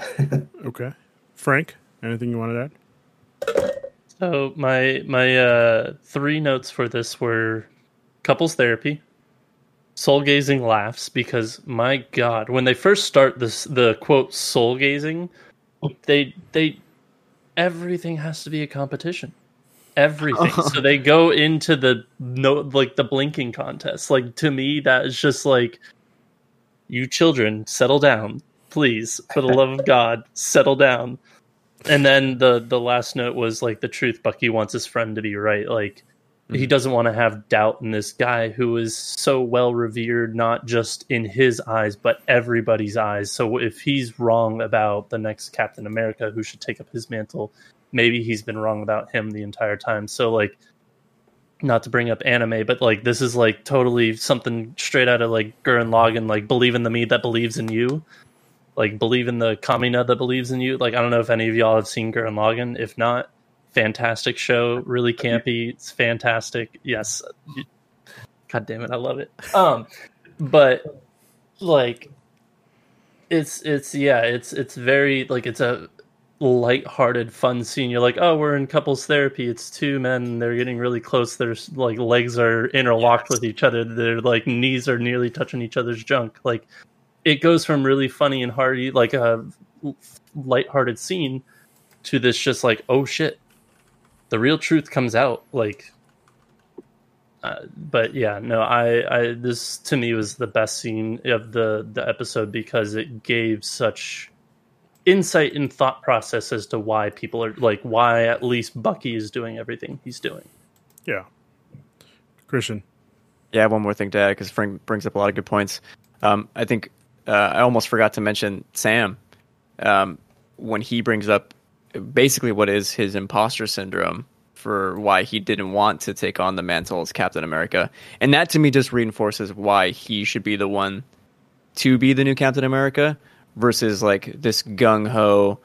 Okay. Frank, anything you wanted to add? So my my uh, three notes for this were couples therapy, soul gazing laughs because my god, when they first start this the quote soul gazing, they they everything has to be a competition. Everything. so they go into the no like the blinking contest. Like to me that is just like you children settle down, please, for the love of God, settle down. And then the the last note was like the truth. Bucky wants his friend to be right. Like he mm-hmm. doesn't want to have doubt in this guy who is so well revered not just in his eyes but everybody's eyes. So if he's wrong about the next captain america who should take up his mantle maybe he's been wrong about him the entire time. So like not to bring up anime but like this is like totally something straight out of like Gurren Lagann like believe in the me that believes in you like believe in the Kamina that believes in you. Like I don't know if any of y'all have seen Gurren Lagann. If not, fantastic show, really campy. It's fantastic. Yes. God damn it, I love it. Um but like it's it's yeah, it's it's very like it's a light-hearted fun scene. You're like, "Oh, we're in couples therapy. It's two men. They're getting really close. Their like legs are interlocked with each other. Their like knees are nearly touching each other's junk." Like it goes from really funny and hearty, like a light-hearted scene, to this just like, oh shit, the real truth comes out. Like, uh, but yeah, no, I, I, this to me was the best scene of the the episode because it gave such insight and thought process as to why people are like why at least Bucky is doing everything he's doing. Yeah. Cristian. yeah one more thing to add because frank brings up a lot of good points um, i think uh, i almost forgot to mention sam um, when he brings up basically what is his imposter syndrome for why he didn't want to take on the mantle as Captain America. And that to me just reinforces why he should be the one to be the new Captain America versus like this gung ho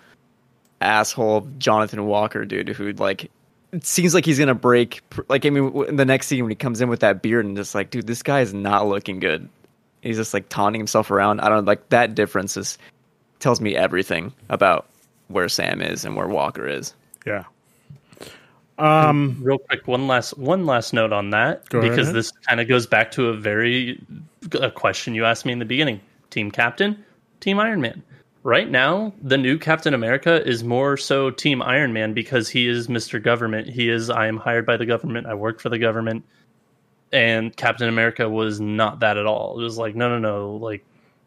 asshole Jonathan Walker dude who like it seems like he's gonna break. Like I mean, in the next scene when he comes in with that beard and just like, dude, this guy is not looking good. He's just like taunting himself around. I don't like that difference is tells me everything about where Sam is and where Walker is. Yeah. Um, Real quick, one last one last note on that because ahead. this kind of goes back to a very a question you asked me in the beginning. Team Captain, Team Iron Man. Right now, the new Captain America is more so Team Iron Man because he is Mr. Government. He is I am hired by the government. I work for the government. And Captain America was not that at all. It was like no, no, no. Like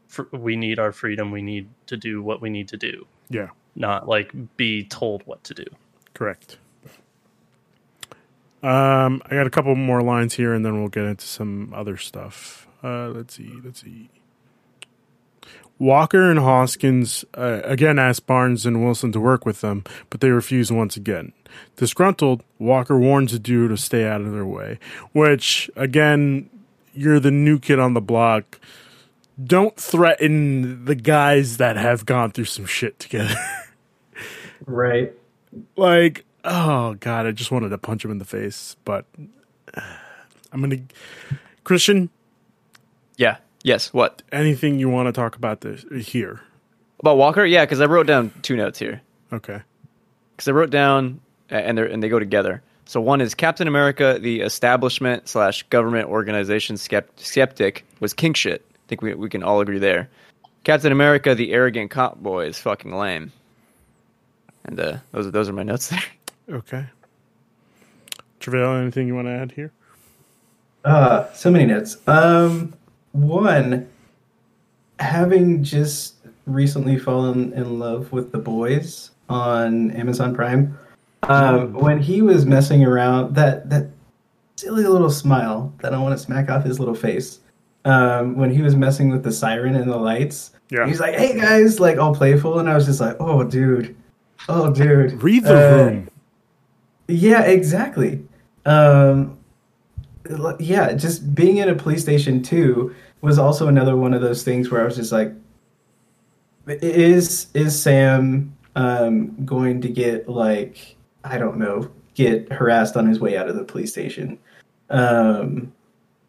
fr- we need our freedom. We need to do what we need to do, Yeah. not like be told what to do. Correct. Um, I got a couple more lines here, and then we'll get into some other stuff. Uh, let's see. Let's see. Walker and Hoskins uh, again asked Barnes and Wilson to work with them, but they refused once again. Disgruntled, Walker warns the duo to stay out of their way. Which, again, you're the new kid on the block. Don't threaten the guys that have gone through some shit together. Right. like oh god i just wanted to punch him in the face but uh, i'm gonna Cristian Yeah. Yes. What anything you want to talk about this here about Walker? Yeah, because I wrote down two notes here. okay because I wrote down and they and they go together. So one is Captain America, the establishment slash government organization skept- skeptic was king shit. I think we we can all agree there. Captain America, the arrogant cop boy, is fucking lame. And uh, those are those are my notes there. okay Trevail, anything you want to add here Uh, so many notes. Um, one, having just recently fallen in love with the boys on Amazon Prime, um, when he was messing around, that that silly little smile that I want to smack off his little face. Um, when he was messing with the siren and the lights, Yeah. he's like, "Hey guys," like all playful, and I was just like, "Oh, dude, oh, dude." read the Uh, room Yeah, exactly. Um, l- yeah, just being in a police station too was also another one of those things where I was just like, is is Sam um, going to get like I don't know get harassed on his way out of the police station? Um,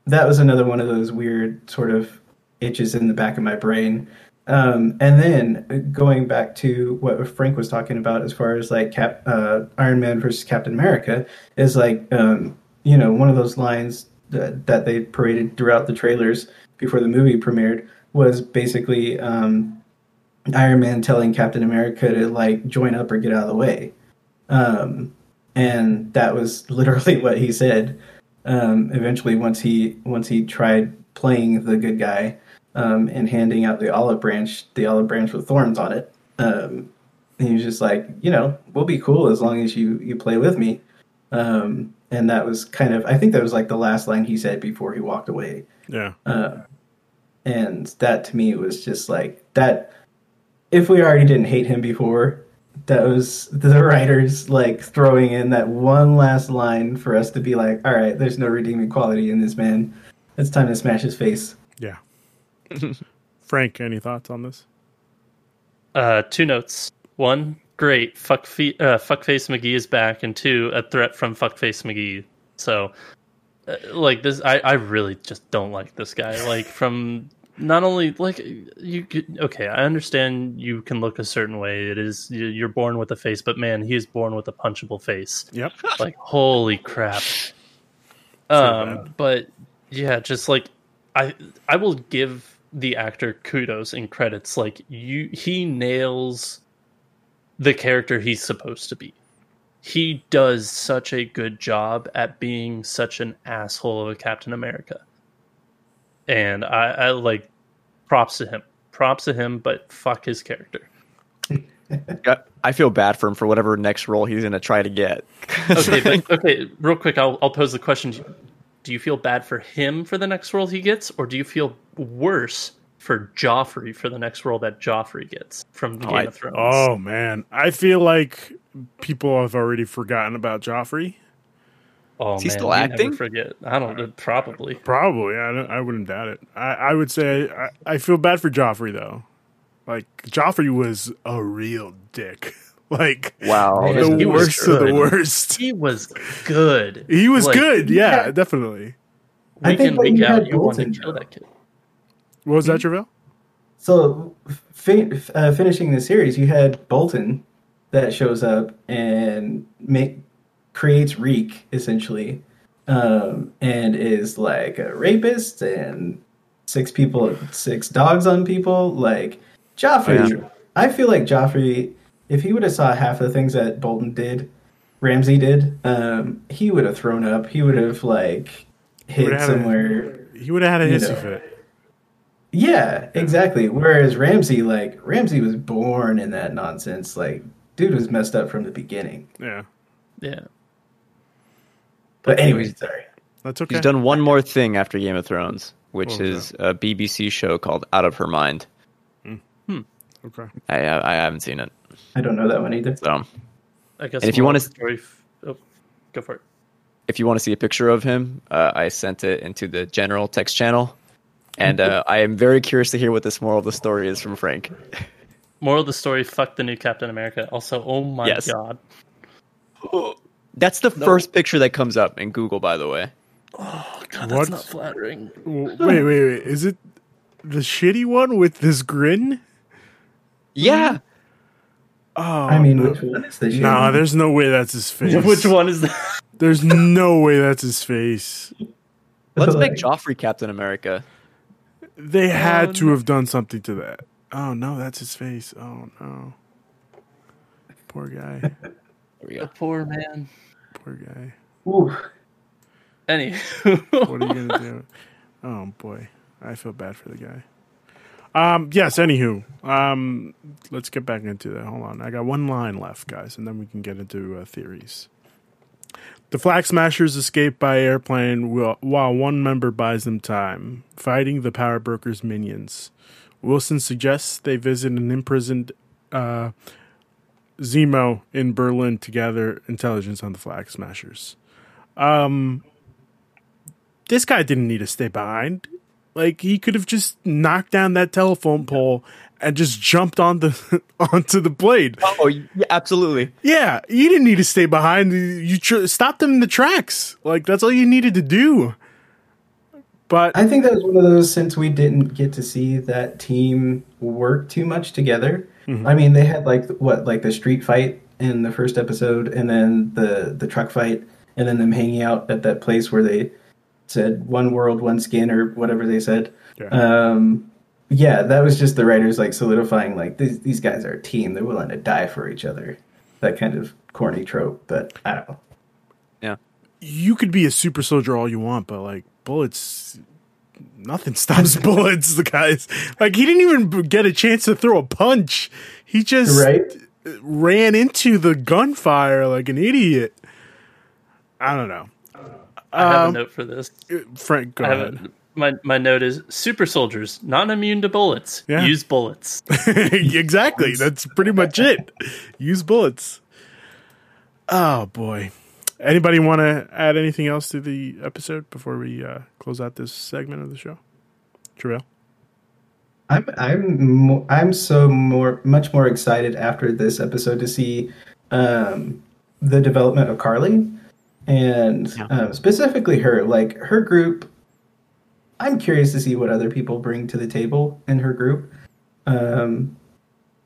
that was another one of those weird sort of itches in the back of my brain. Um, and then uh, going back to what Frank was talking about as far as like Cap, uh, Iron Man versus Captain America is like, um, you know, one of those lines that, that they paraded throughout the trailers before the movie premiered was basically um, Iron Man telling Captain America to like join up or get out of the way. Um, and that was literally what he said. Um, eventually, once he once he tried playing the good guy um, and handing out the olive branch, the olive branch with thorns on it, um, and he was just like, you know, we'll be cool as long as you you play with me. Um, and that was kind of, I think that was like the last line he said before he walked away. yeah Uh, and that to me was just like that. If we already didn't hate him before, that was the writers like throwing in that one last line for us to be like, all right, there's no redeeming quality in this man. It's time to smash his face. yeah frank any thoughts on this Uh, two notes. One, great. Fuck fe- uh, Fuckface McGee is back, and two, a threat from Fuckface McGee. So, uh, like this, I, I really just don't like this guy. Like from not only like you could okay, I understand you can look a certain way. It is you- you're born with a face, but man, he is born with a punchable face. yep Like holy crap. Um, but yeah, just like I I will give the actor kudos and credits. Like you, he nails the character he's supposed to be. He does such a good job at being such an asshole of a Captain America, and I, I like props to him. Props to him, but fuck his character. I feel bad for him for whatever next role he's gonna try to get. Okay, but okay, real quick, I'll I'll pose the question: Do you feel bad for him for the next role he gets, or do you feel worse for Joffrey for the next role that Joffrey gets from Game I- of Thrones? oh man i feel like people have already forgotten about joffrey oh Is he man, still acting? Never forget. I don't. uh, Probably. Probably, I, don't- I wouldn't doubt it. I, I would say I, I feel bad for Joffrey though. Like Joffrey was a real dick. Like Wow, the he worst of the worst. He was good. He was Like, good. Yeah, Yeah. definitely. I think in, week you out, had you want to kill that kid. What was that? Trevail? So, fin- uh, finishing the series, you had Bolton that shows up and make creates Reek essentially, um, and is like a rapist and six people, six dogs on people. Like Joffrey, Oh, yeah. I feel like Joffrey, if he would have saw half of the things that Bolton did, Ramsay did, um, he would have thrown up. He would have like hid would've had a- somewhere. He would have had a You hissy fit. Yeah, exactly. Whereas Ramsay, like Ramsay, was born in that nonsense. Like, dude was messed up from the beginning. Yeah, Yeah. But anyways, sorry. that's okay. He's done one more thing after Game of Thrones, which What was is a BBC show called Out of Her Mind. Hmm. Hmm. Okay. I uh, I haven't seen it, I don't know that one either. so I guess And if you wanna of story oh, go for it. if you want to see a picture of him, uh, I sent it into the general text channel, and uh, I am very curious to hear what this moral of the story is from Frank. Moral of the story: Fuck the new Captain America. Also, oh my Yes. god, That's the first picture that comes up in Google, by the way. oh god, What? that's not flattering. Wait, wait, wait. Is it the shitty one with this grin? Yeah, Oh, I mean, which one is the shit? no, there's no way that's his face. Which one is that? There's no way that's his face. let's make Joffrey Captain America. They had Oh, to have done something to that. Oh no, that's his face. Oh no. Poor guy. There we The poor man. Poor guy. Ooh, Anywho, What are you gonna do? Oh boy, I feel bad for the guy. Um. Yes. Anywho. Um. Let's get back into that. Hold on. I got one line left, guys, and then we can get into uh, theories. The Flag Smashers escape by airplane while one member buys them time, fighting the Power Brokers' minions. Wilson suggests they visit an imprisoned uh, Zemo in Berlin to gather intelligence on the Flag Smashers. Um, this guy didn't need to stay behind. Like he could have just knocked down that telephone pole and just jumped on the onto the blade. Oh, yeah, absolutely. Yeah, you didn't need to stay behind. You tr- stopped them in the tracks. Like that's all you needed to do. But I think that was one of those since we didn't get to see that team work too much together. I mean, they had like what, like the street fight in the first episode, and then the the truck fight, and then them hanging out at that place where they said "one world, one skin" or whatever they said. Yeah. Um, yeah, that was just the writers like solidifying like these these guys are a team; they're willing to die for each other. That kind of corny trope, but I don't know. Yeah. you could be a super soldier all you want, but like bullets, nothing stops bullets. The guys like he didn't even get a chance to throw a punch. He just Right? ran into the gunfire like an idiot. I don't know. I have Um, a note for this. Frank, go I have ahead. A, my my note is super soldiers not immune to bullets. Yeah. Use bullets. exactly. That's pretty much it. Use bullets. Oh boy. Anybody want to add anything else to the episode before we uh, close out this segment of the show? Trevail? I'm I'm mo- I'm so more much more excited after this episode to see um, the development of Karli and Yeah. um, specifically her like her group. I'm curious to see what other people bring to the table in her group, um,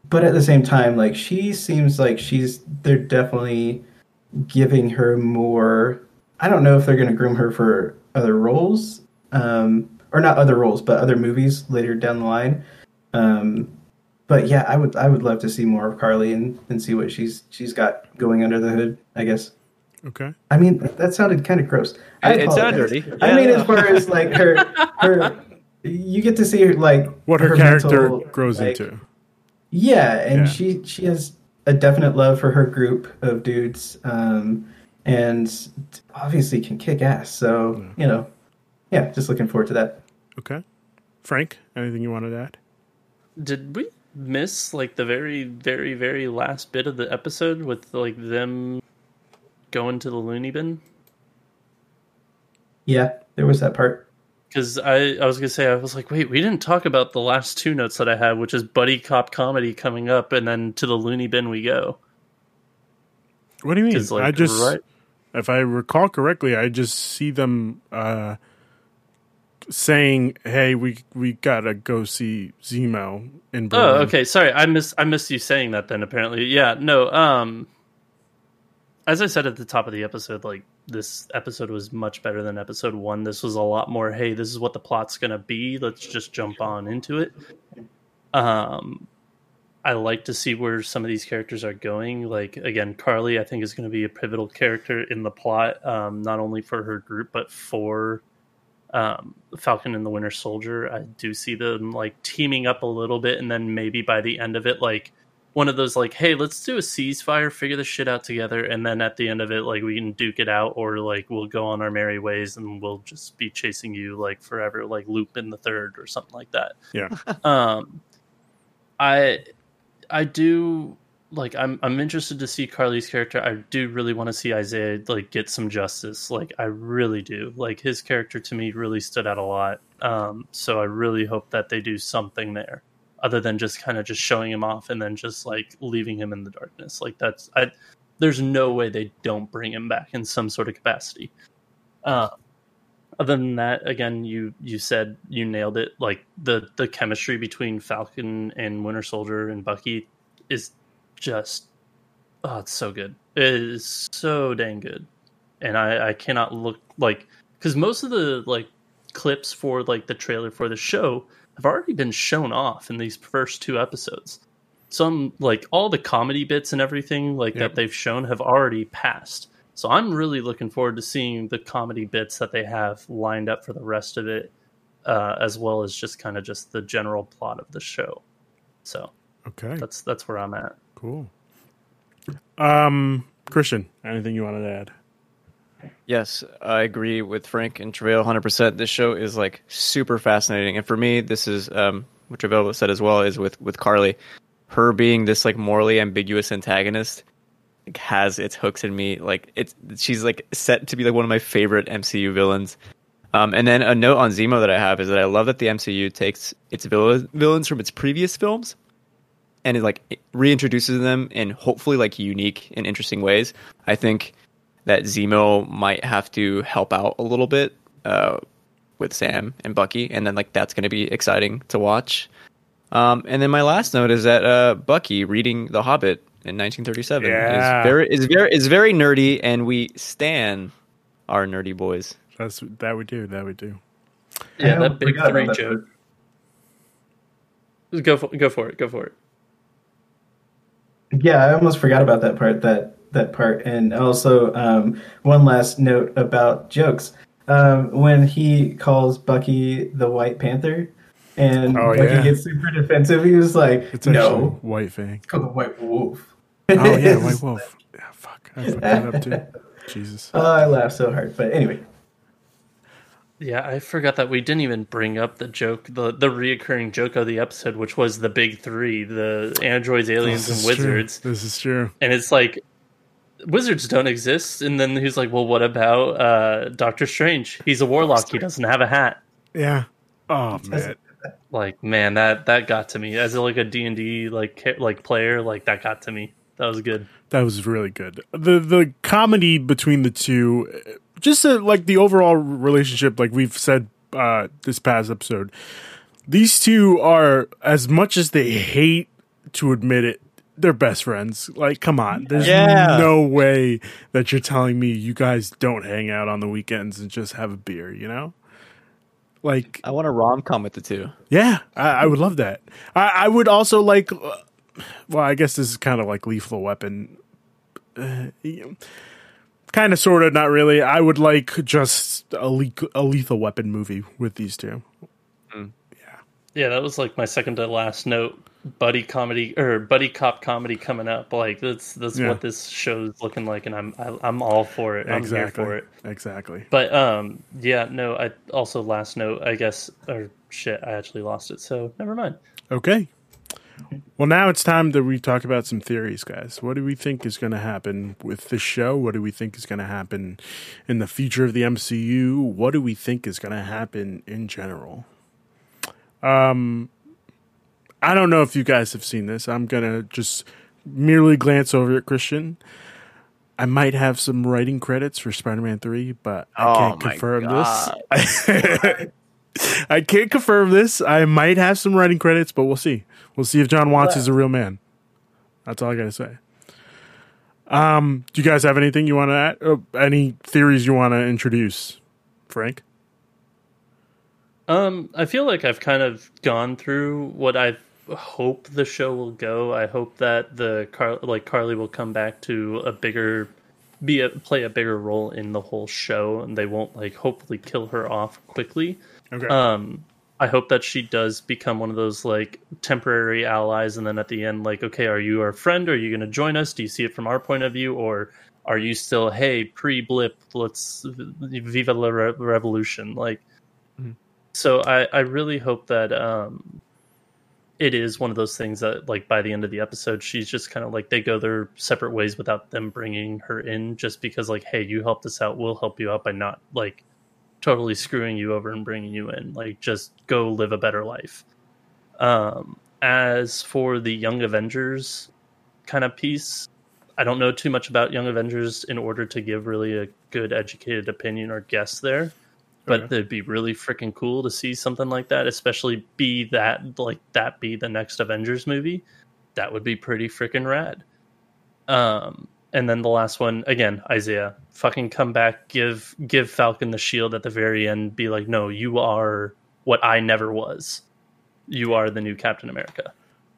but at the same time, like she seems like she's they're definitely giving her more. I don't know if they're going to groom her for other roles, um, or not other roles, but other movies later down the line. Um, but yeah, I would I would love to see more of Karli and, and see what she's she's got going under the hood. I guess. Okay. I mean, that sounded kind of gross. I It- it sounded apologize. dirty. I mean, no. as far as like her her, you get to see her like What her, character mental, grows like- into. yeah, and Yeah. she she has a definite love for her group of dudes, um, and obviously can kick ass. So you know, yeah, just looking forward to that. Okay. Frank, anything you wanted to add? Did we miss like the very very very last bit of the episode with like them going to the loony bin? Yeah, there was that part. Because I, I was gonna say I was like, wait, we didn't talk about the last two notes that I had, which is buddy cop comedy coming up, and then to the loony bin we go. What do you mean? 'Cause, like, I just, right- if I recall correctly, I just see them uh, saying, "Hey, we we gotta go see Zemo in Berlin." Oh, okay. Sorry, I miss I missed you saying that. Then apparently, yeah. No. Um, as I said at the top of the episode, like this episode was much better than episode one. This was a lot more. Hey, this is what the plot's gonna be. Let's just jump on into it. Um, I like to see where some of these characters are going. Like again, Karli, I think is going to be a pivotal character in the plot, um, not only for her group but for um, Falcon and the Winter Soldier. I do see them like teaming up a little bit, and then maybe by the end of it, like one of those like, hey, let's do a ceasefire, figure this shit out together, and then at the end of it, like we can duke it out, or like we'll go on our merry ways and we'll just be chasing you like forever, like Lupin the Third or something like that. Yeah. Um, I I do like I'm I'm interested to see Karli's character. I do really want to see Isaiah like get some justice. Like I really do. Like his character to me really stood out a lot. Um, so I really hope that they do something there other than just kind of just showing him off and then just like leaving him in the darkness. Like that's I there's no way they don't bring him back in some sort of capacity. Uh, other than that, again, you you said you nailed it. Like the the chemistry between Falcon and Winter Soldier and Bucky is just oh, it's so good. It is so dang good, and I I cannot look like because most of the like clips for like the trailer for the show have already been shown off in these first two episodes. Some like all the comedy bits and everything like Yep. that they've shown have already passed. So I'm really looking forward to seeing the comedy bits that they have lined up for the rest of it, uh, as well as just kind of just the general plot of the show. So Okay. that's that's where I'm at. Cool. Um, Cristian, anything you wanted to add? Yes, I agree with Frank and Trevail 100%. This show is like super fascinating. And for me, this is um, what Trevail said as well is with, with Karli. Her being this like morally ambiguous antagonist like, has its hooks in me. Like it's she's like set to be like one of my favorite MCU villains. Um, and then a note on Zemo that I have is that I love that the MCU takes its villain, villains from its previous films and it like reintroduces them in hopefully like unique and interesting ways. I think that Zemo might have to help out a little bit uh, with Sam and Bucky, and then like that's going to be exciting to watch. Um, and then my last note is that uh, Bucky reading The Hobbit in 1937 Yeah. is very is very is very nerdy, and we stan our nerdy boys. That's that we do. That we do. Yeah, that big three about that joke. Go for go for it. Go for it. Yeah, I almost forgot about that part. That that part, and also um, one last note about jokes. Um, when he calls Bucky the White Panther, and Oh, Bucky yeah. gets super defensive, he was like, It's actually "No, White Fang. it's called the White Wolf." Oh yeah, White Wolf. Yeah, fuck. I fucked that up too. Jesus. Oh, I laughed so hard. But anyway, Yeah, I forgot that we didn't even bring up the joke, the the reoccurring joke of the episode, which was the big three: the androids, aliens, This and is true. wizards. This is true. And it's like wizards don't exist. And then he's like, "Well, what about uh, Doctor Strange? He's a warlock. He doesn't have a hat." Yeah. Oh man. Like, man, that that got to me as like a D and D like like player. Like that got to me. That was good. That was really good. The the comedy between the two, uh, just uh, like the overall relationship, like we've said uh, this past episode, these two are as much as they hate to admit it, they're best friends. Like, come on, there's Yeah. no way that you're telling me you guys don't hang out on the weekends and just have a beer. You know, like I want a rom com with the two. yeah, I, I would love that. I, I would also like. Uh, well, I guess this is kind of like Lethal Weapon. Uh, kind of, sort of, not really. I would like just a, le- a Lethal Weapon movie with these two. Yeah, Yeah, that was like my second to last note. Buddy comedy or buddy cop comedy coming up. Like that's that's Yeah. what this show's looking like, and I'm I, I'm all for it. I'm here exactly. for it. Exactly. But um, yeah, no. I also last note. I guess or shit. I actually lost it. So never mind. Okay. Well, now it's time that we talk about some theories, guys. What do we think is going to happen with this show? What do we think is going to happen in the future of the MCU? What do we think is going to happen in general? Um, I don't know if you guys have seen this. I'm going to just merely glance over at Cristian. I might have some writing credits for Spider-Man Three, but I Oh can't my confirm God. this. I can't confirm this. I might have some writing credits, but we'll see. We'll see if Jon Watts is a real man. That's all I gotta say. Um, do you guys have anything you want to add? Uh, any theories you want to introduce, Frank? Um, I feel like I've kind of gone through what I hope the show will go. I hope that the Car- like Karli will come back to a bigger, be a play a bigger role in the whole show, and they won't like hopefully kill her off quickly. Okay. Um, I hope that she does become one of those like temporary allies, and then at the end, like, okay, are you our friend? Are you going to join us? Do you see it from our point of view, or are you still, hey, pre blip, let's viva la re- revolution? Like, so I I really hope that um, it is one of those things that like by the end of the episode, she's just kind of like they go their separate ways without them bringing her in, just because like, hey, you helped us out, we'll help you out by not like totally screwing you over and bringing you in. Like, just go live a better life. Um, as for the Young Avengers kind of piece, I don't know too much about Young Avengers in order to give really a good educated opinion or guess there. But Okay. it'd be really freaking cool to see something like that, especially be that like that be the next Avengers movie. That would be pretty freaking rad. Um, and then the last one again, Isaiah, fucking come back, give give Falcon the shield at the very end. Be like, no, you are what I never was. You are the new Captain America.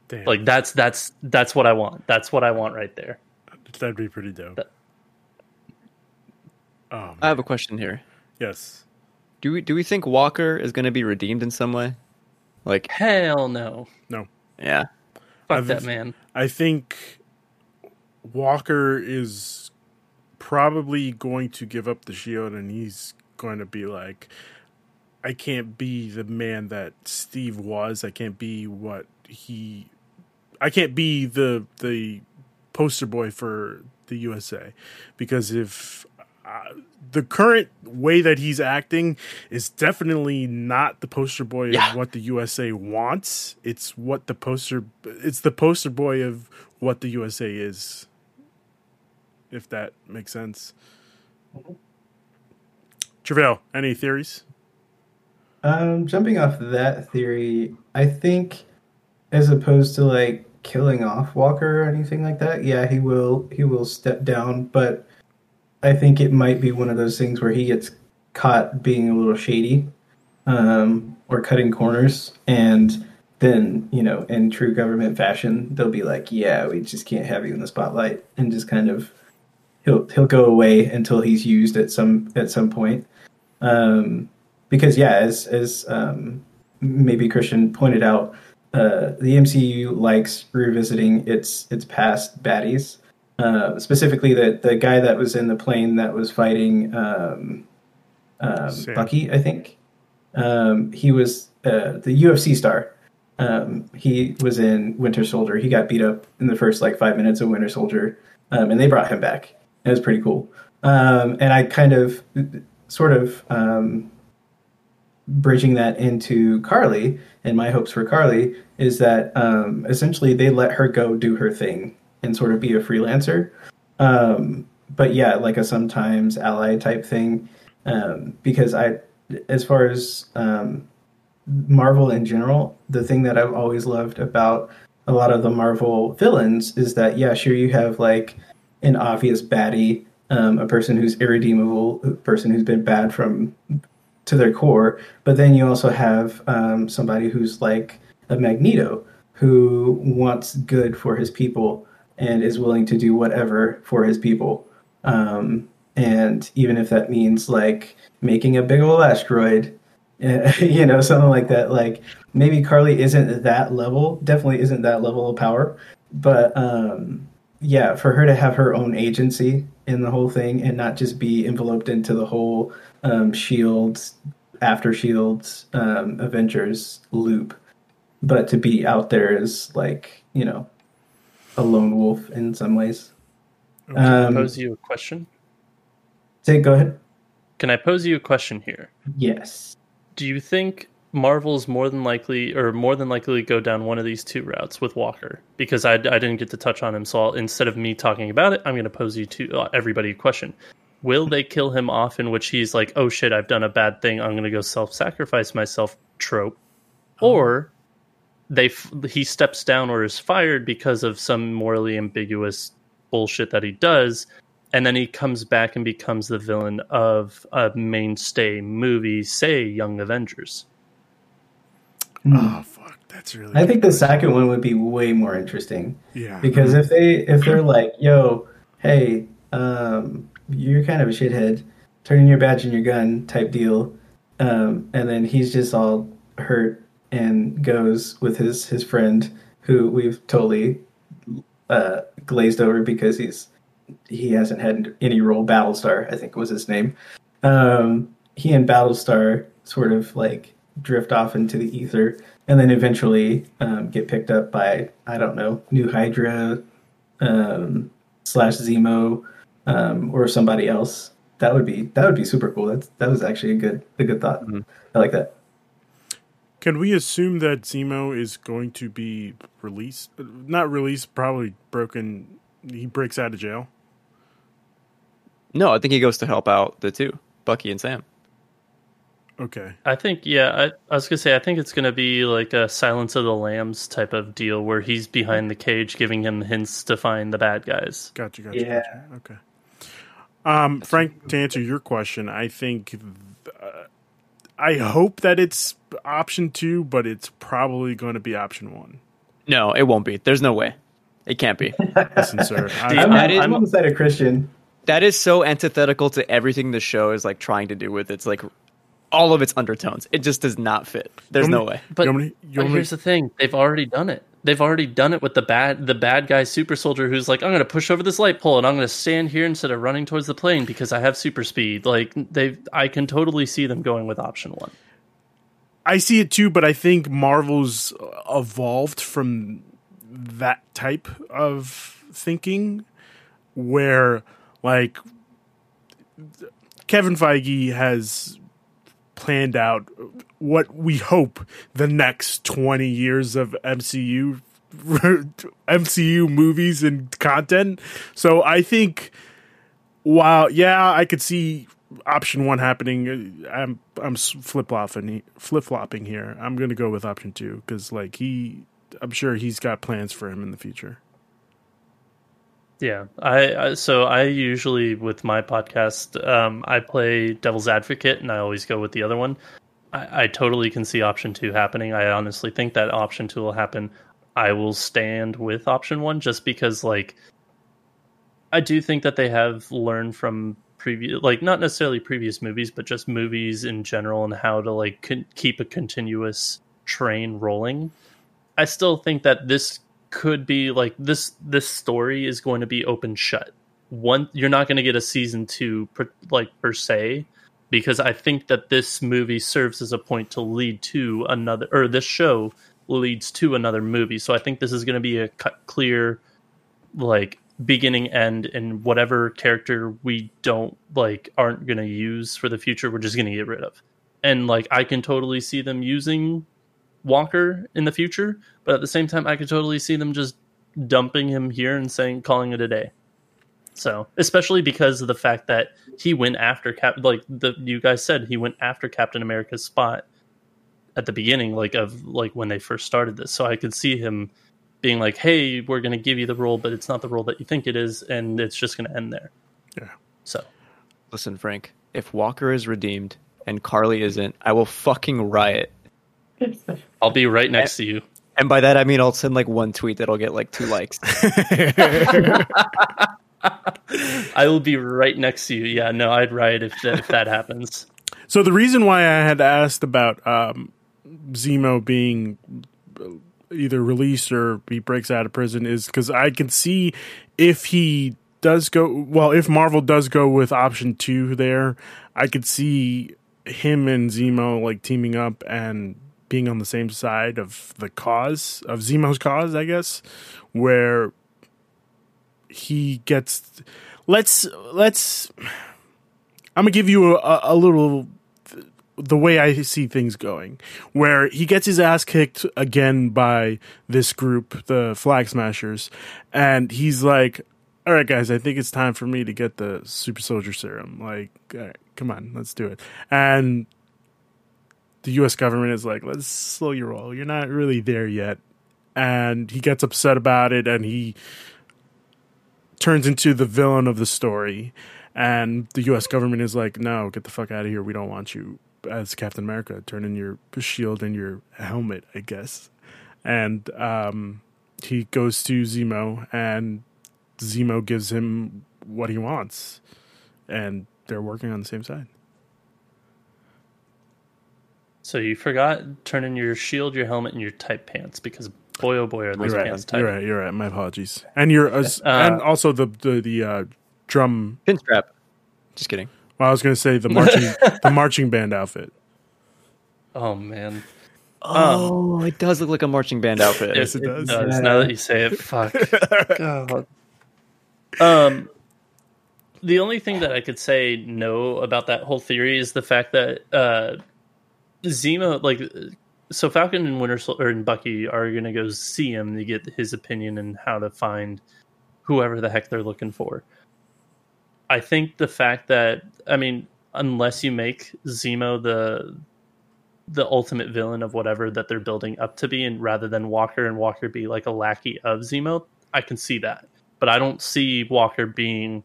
Damn, Like that's that's that's what I want. That's what I want right there. that'd be pretty dope. That- Oh. I have a question here. yes. Do we do we think Walker is going to be redeemed in some way? Like, Hell no. No. yeah, Fuck I've- that man. I think Walker is probably going to give up the shield and he's going to be like I can't be the man that Steve was. I can't be what he I can't be the the poster boy for the USA because if uh, the current way that he's acting is definitely not the poster boy Yeah. of what the USA wants. It's what the poster it's the poster boy of what the USA is. If that makes sense. Trevail, any theories? Um, jumping off that theory, I think as opposed to like killing off Walker or anything like that, yeah, he will he will step down, but I think it might be one of those things where he gets caught being a little shady, um, or cutting corners, and then, you know, in true government fashion, they'll be like, Yeah, we just can't have you in the spotlight and just kind of he'll he'll go away until he's used at some at some point. Um because yeah, as as um, maybe Cristian pointed out, uh, the MCU likes revisiting its its past baddies. Uh, specifically, the the guy that was in the plane that was fighting um, um, Bucky, I think. Um, he was uh, the UFC star. Um, he was in Winter Soldier. He got beat up in the first like five minutes of Winter Soldier, um, and they brought him back. It was pretty cool. Um, and I kind of, sort of, um, bridging that into Karli and my hopes for Karli is that um, essentially they let her go do her thing and sort of be a freelancer. Um, but yeah, like a sometimes ally type thing. Um, because I, as far as um, Marvel in general, the thing that I've always loved about a lot of the Marvel villains is that, yeah, sure, you have like an obvious baddie, um, a person who's irredeemable, a person who's been bad from to their core, but then you also have um, somebody who's like a Magneto who wants good for his people and is willing to do whatever for his people. Um, and even if that means like making a big old asteroid, you know, something like that. Like maybe Karli isn't that level, definitely isn't that level of power, but um, yeah, for her to have her own agency in the whole thing and not just be enveloped into the whole um, Shields after Shields um, Avengers loop, but to be out there is like you know a lone wolf in some ways. Um, pose you a question. say, go ahead. Can I pose you a question here? Yes. Do you think Marvel's more than likely, or more than likely, go down one of these two routes with Walker because I, I didn't get to touch on him. So I'll, instead of me talking about it, I'm going to pose you to uh, everybody a question: Will they kill him off in which he's like, "Oh shit, I've done a bad thing. I'm going to go self-sacrifice myself." Trope, or they f- he steps down or is fired because of some morally ambiguous bullshit that he does, and then he comes back and becomes the villain of a mainstay movie, say Young Avengers. Oh fuck, that's really. I think the second one would be way more interesting. Yeah. Because if they if they're like, "Yo, hey, um, you're kind of a shithead, turn in your badge and your gun" type deal, um, and then he's just all hurt and goes with his his friend who we've totally uh, glazed over because he's he hasn't had any role. Battlestar, I think was his name. Um, he and Battlestar sort of like drift off into the ether, and then eventually um, get picked up by I don't know New Hydra um, slash Zemo um, or somebody else. That would be that would be super cool. That's that was actually a good a good thought. I like that. Can we assume that Zemo is going to be released? Not released, probably broken. He breaks out of jail. No, I think he goes to help out the two, Bucky and Sam. Okay. I think, yeah, I, I was gonna say, I think it's gonna be like a Silence of the Lambs type of deal where he's behind the cage, giving him hints to find the bad guys. Gotcha. Gotcha. Yeah. Gotcha. Okay. Um, Frank, to answer your question, I think uh, I hope that it's option two, but it's probably going to be option one. No, it won't be. There's no way. It can't be. Listen, sir. I, I'm, that is- I'm on the side of Cristian. that is so antithetical to everything the show is like trying to do with its like all of its undertones. It just does not fit. There's no way. But, You me you but want me- here's the thing: they've already done it. They've already done it with the bad, the bad guy super soldier who's like, I'm gonna push over this light pole and I'm gonna stand here instead of running towards the plane because I have super speed. Like they, I can totally see them going with option one. I see it too, but I think Marvel's evolved from that type of thinking where like Kevin Feige has planned out what we hope the next 20 years of MCU MCU movies and content. So I think while yeah, I could see option 1 happening, I'm I'm flip-flopping flip-flopping here. I'm going to go with option 2 cuz like he I'm sure he's got plans for him in the future. Yeah, I, I so I usually with my podcast, um, I play devil's advocate, and I always go with the other one. I, I totally can see option two happening. I honestly think that option two will happen. I will stand with option one just because, like, I do think that they have learned from previous, like, not necessarily previous movies, but just movies in general and how to like con- keep a continuous train rolling. I still think that this could be like this this story is going to be open shut one you're not going to get a season two per, like per se because i think that this movie serves as a point to lead to another or this show leads to another movie so i think this is going to be a cut clear like beginning end and whatever character we don't like aren't going to use for the future we're just going to get rid of and like i can totally see them using Walker in the future, but at the same time, I could totally see them just dumping him here and saying calling it a day. So, especially because of the fact that he went after Cap, like the you guys said, he went after Captain America's spot at the beginning, like of like when they first started this. So I could see him being like, "Hey, we're going to give you the role, but it's not the role that you think it is, and it's just going to end there." Yeah. So Listen, Frank, if Walker is redeemed and Karli isn't, I will fucking riot. I'll be right next to you. And by that I mean I'll send like one tweet that'll get like two likes. I will be right next to you. Yeah, no, I'd riot if that, if that happens. So the reason why I had asked about um, Zemo being either released or he breaks out of prison is because I can see if he does go well, if Marvel does go with option two there, I could see him and Zemo like teaming up and being on the same side of the cause of Zemo's cause, I guess, where he gets let's let's I'm gonna give you a, a little the way I see things going, where he gets his ass kicked again by this group, the Flag Smashers, and he's like, "All right, guys, I think it's time for me to get the Super Soldier Serum. Like, right, come on, let's do it." And the U.S. government is like, "Let's slow your roll. You're not really there yet." And he gets upset about it, and he turns into the villain of the story. And the U.S. government is like, "No, get the fuck out of here. We don't want you as Captain America. Turn in your shield and your helmet, I guess." And um, he goes to Zemo, and Zemo gives him what he wants, and they're working on the same side. So you forgot turn in your shield, your helmet, and your tight pants because boy oh boy are those You're pants right. tight. You're right. You're right. My apologies. And you're uh, and also the the the uh, drum. Pinstrap. Just kidding. Well, I was going to say the marching the marching band outfit. Oh man, Oh, it does look like a marching band outfit. Yes, it does. Yeah. Now that you say it, fuck. God. Um, the only thing that I could say no about that whole theory is the fact that uh, Zemo, like, so Falcon and Winter Sol- or and Bucky are gonna go see him to get his opinion and how to find whoever the heck they're looking for. I think the fact that I mean, unless you make Zemo the the ultimate villain of whatever that they're building up to be, and rather than Walker and Walker be like a lackey of Zemo, I can see that. But I don't see Walker being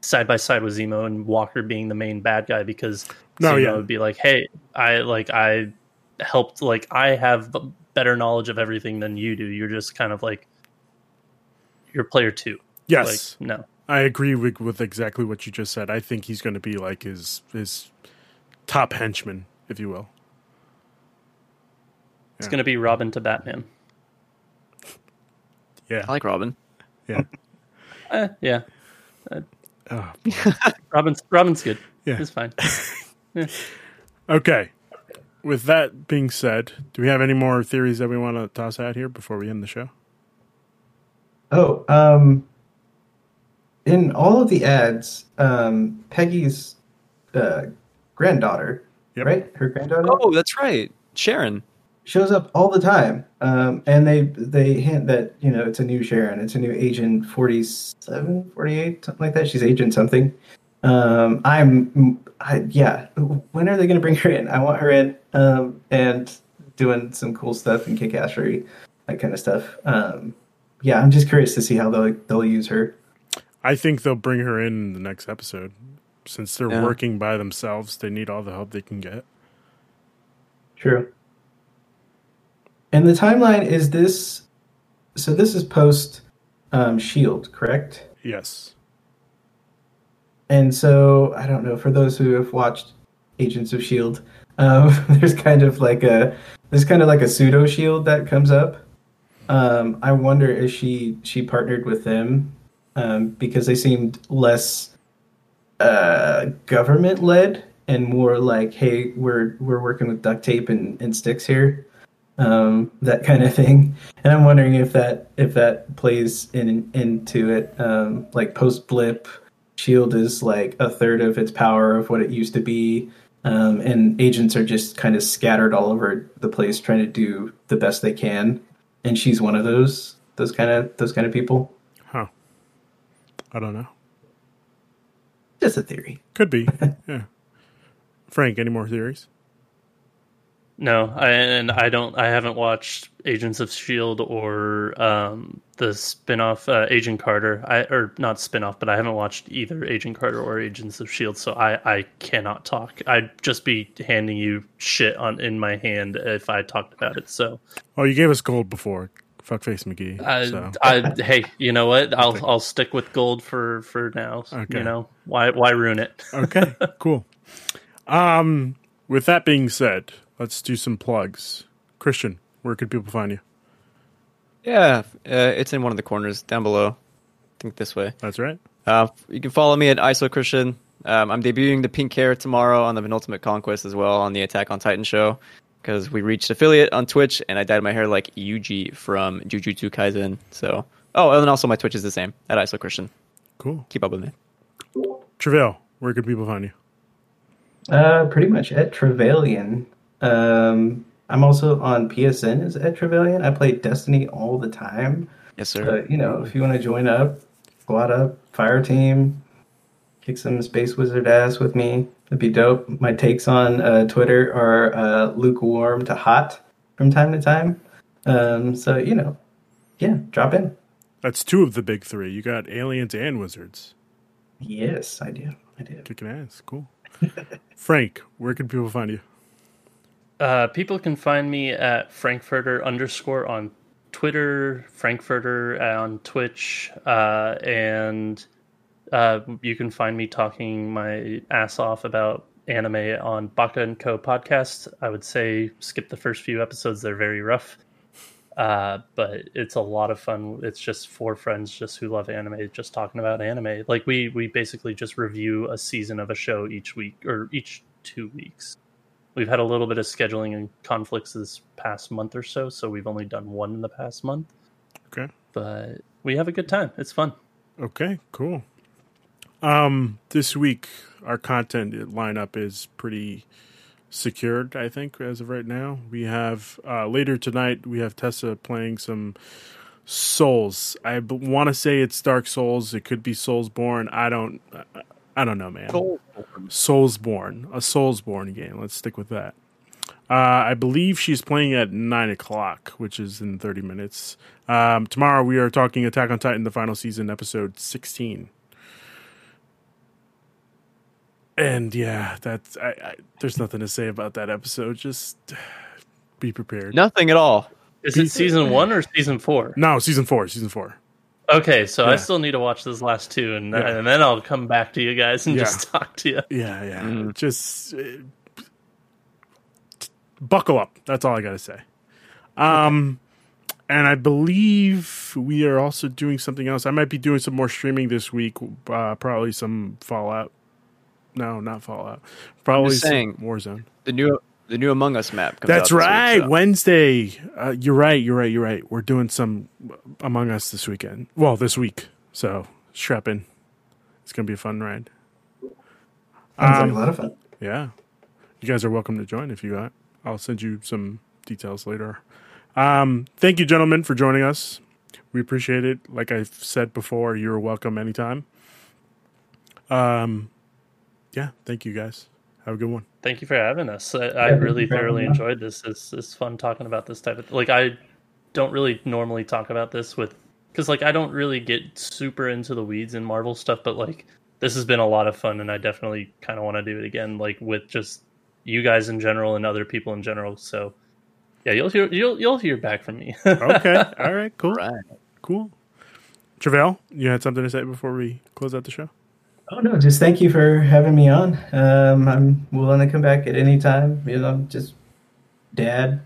side by side with Zemo and Walker being the main bad guy because No, Zemo yeah. would be like, "Hey, I like I helped like I have better knowledge of everything than you do. You're just kind of like you're player two. Yes, Like no, I agree with, with exactly what you just said. I think he's going to be like his his top henchman, if you will. it's gonna be Robin to Batman. Yeah, I like Robin. yeah, Eh, yeah, Oh, Robin's Robin's good. Yeah. it's fine. Okay. With that being said, do we have any more theories that we want to toss out here before we end the show? Oh, um, in all of the ads, um, Peggy's uh, granddaughter, Yep. right? Her granddaughter Oh, that's right. Sharon. shows up all the time, um, and they they hint that you know it's a new Sharon, it's a new Agent 47, 48, something like that. She's Agent something. Um, I'm, I, yeah. When are they going to bring her in? I want her in um, and doing some cool stuff and kick-assery, that kind of stuff. Um, yeah, I'm just curious to see how they'll they'll use her. I think they'll bring her in in the next episode. Since they're Yeah. working by themselves, they need all the help they can get. True. And the timeline is this. So this is post um, Shield, correct? Yes. And so I don't know for those who have watched Agents of Shield, um, there's kind of like a there's kind of like a pseudo Shield that comes up. Um, I wonder if she she partnered with them um, because they seemed less uh, government led and more like, hey, we're we're working with duct tape and, and sticks here, um, that kind of thing. And I'm wondering if that if that plays in into it, um, like post blip. Shield is like a third of its power of what it used to be, um, and agents are just kind of scattered all over the place trying to do the best they can. And she's one of those those kind of those kind of people. Huh. I don't know. Just a theory. Could be. yeah. Frank, any more theories? No, I, and I don't. I haven't watched Agents of Shield or um, the spin-off uh, Agent Carter. I or not spin-off, but I haven't watched either Agent Carter or Agents of Shield. So I, I cannot talk. I'd just be handing you shit on in my hand if I talked about it. So Oh, you gave us gold before. Fuckface McGee. I, so. I hey, you know what? I'll I'll stick with gold for for now. Okay. You know why why ruin it? Okay, cool. Um, with that being said, let's do some plugs. Cristian, where could people find you? Yeah, uh, it's in one of the corners down below. I think this way. That's right. Uh, you can follow me at ISO Cristian. Um, I'm debuting the pink hair tomorrow on the Penultimate Conquest as well on the Attack on Titan show because we reached affiliate on Twitch and I dyed my hair like Yuji from Jujutsu Kaisen. So, oh, and then also my Twitch is the same at ISO Cristian. Cool. Keep up with me. Trevail, where could people find you? Uh, pretty much at Trevailian. Um, I'm also on PSN as Ed Trevailian. I play Destiny all the time. Yes, sir. But you know, if you want to join up, squad up, fire team, kick some space wizard ass with me, it'd be dope. My takes on uh, Twitter are uh, lukewarm to hot from time to time. Um, so you know, yeah, drop in. That's two of the big three. You got aliens and wizards. Yes, I do. I do. Kicking ass. Cool. Frank, where can people find you? Uh, people can find me at Frankfurtter underscore on Twitter, Frankfurtter on Twitch, uh, and uh, you can find me talking my ass off about anime on Baka and Co podcast. I would say skip the first few episodes; they're very rough, uh, but it's a lot of fun. It's just four friends just who love anime, just talking about anime. Like we we basically just review a season of a show each week or each two weeks. We've had a little bit of scheduling and conflicts this past month or so, so we've only done one in the past month. Okay. But we have a good time. It's fun. Okay, cool. Um, this week our content lineup is pretty secured. I think as of right now, we have uh, later tonight we have Tessa playing some Souls. I b- want to say it's Dark Souls. It could be Soulsborne. I don't. I don't know, man. Soulsborne, a Soulsborne game. Let's stick with that. Uh, I believe she's playing at nine o'clock, which is in thirty minutes. Um, tomorrow we are talking Attack on Titan, the final season, episode sixteen. And yeah, that's I, I, there's nothing to say about that episode. Just be prepared. Nothing at all. Is it season one or season four? No, season four. Season four. Okay, so Yeah. I still need to watch those last two, and, Yeah. and then I'll come back to you guys and Yeah. just talk to you. Yeah, yeah. Mm. Just uh, buckle up. That's all I got to say. Um, and I believe we are also doing something else. I might be doing some more streaming this week. Uh, probably some Fallout. No, not Fallout. Probably some saying. Warzone. The new the new Among Us map. Comes That's out this week, right. so- Wednesday. Uh, you're right. You're right. You're right. We're doing some Among Us this weekend. Well, this week. So strap in. It's gonna be a fun ride. Sounds Um, like a lot of fun. Yeah. You guys are welcome to join if you got. I'll send you some details later. Um, thank you, gentlemen, for joining us. We appreciate it. Like I've said before, you're welcome anytime. Um, yeah, thank you guys. Have a good one. Thank you for having us. I, I really you for having thoroughly enjoyed this. It's it's fun talking about this type of like I don't really normally talk about this with because like I don't really get super into the weeds in Marvel stuff, but like this has been a lot of fun, and I definitely kind of want to do it again, like with just you guys in general and other people in general. So yeah, you'll hear you'll you'll hear back from me. Okay. All right. Cool. Right. Cool. Trevail, you had something to say before we close out the show? Oh no, just thank you for having me on. Um, I'm willing to come back at any time. You know, just dad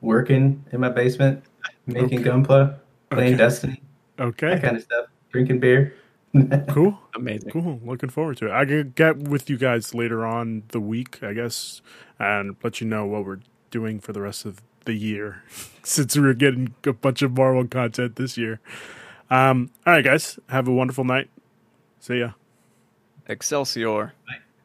working in my basement, making Okay. Gunpla, playing Okay. Destiny, that Okay. kind of stuff, drinking beer. Cool. Amazing. Cool. Looking forward to it. I can get with you guys later on the week, I guess, and let you know what we're doing for the rest of the year, since we're getting a bunch of Marvel content this year. Um, all right, guys. Have a wonderful night. See ya. Excelsior. Bye.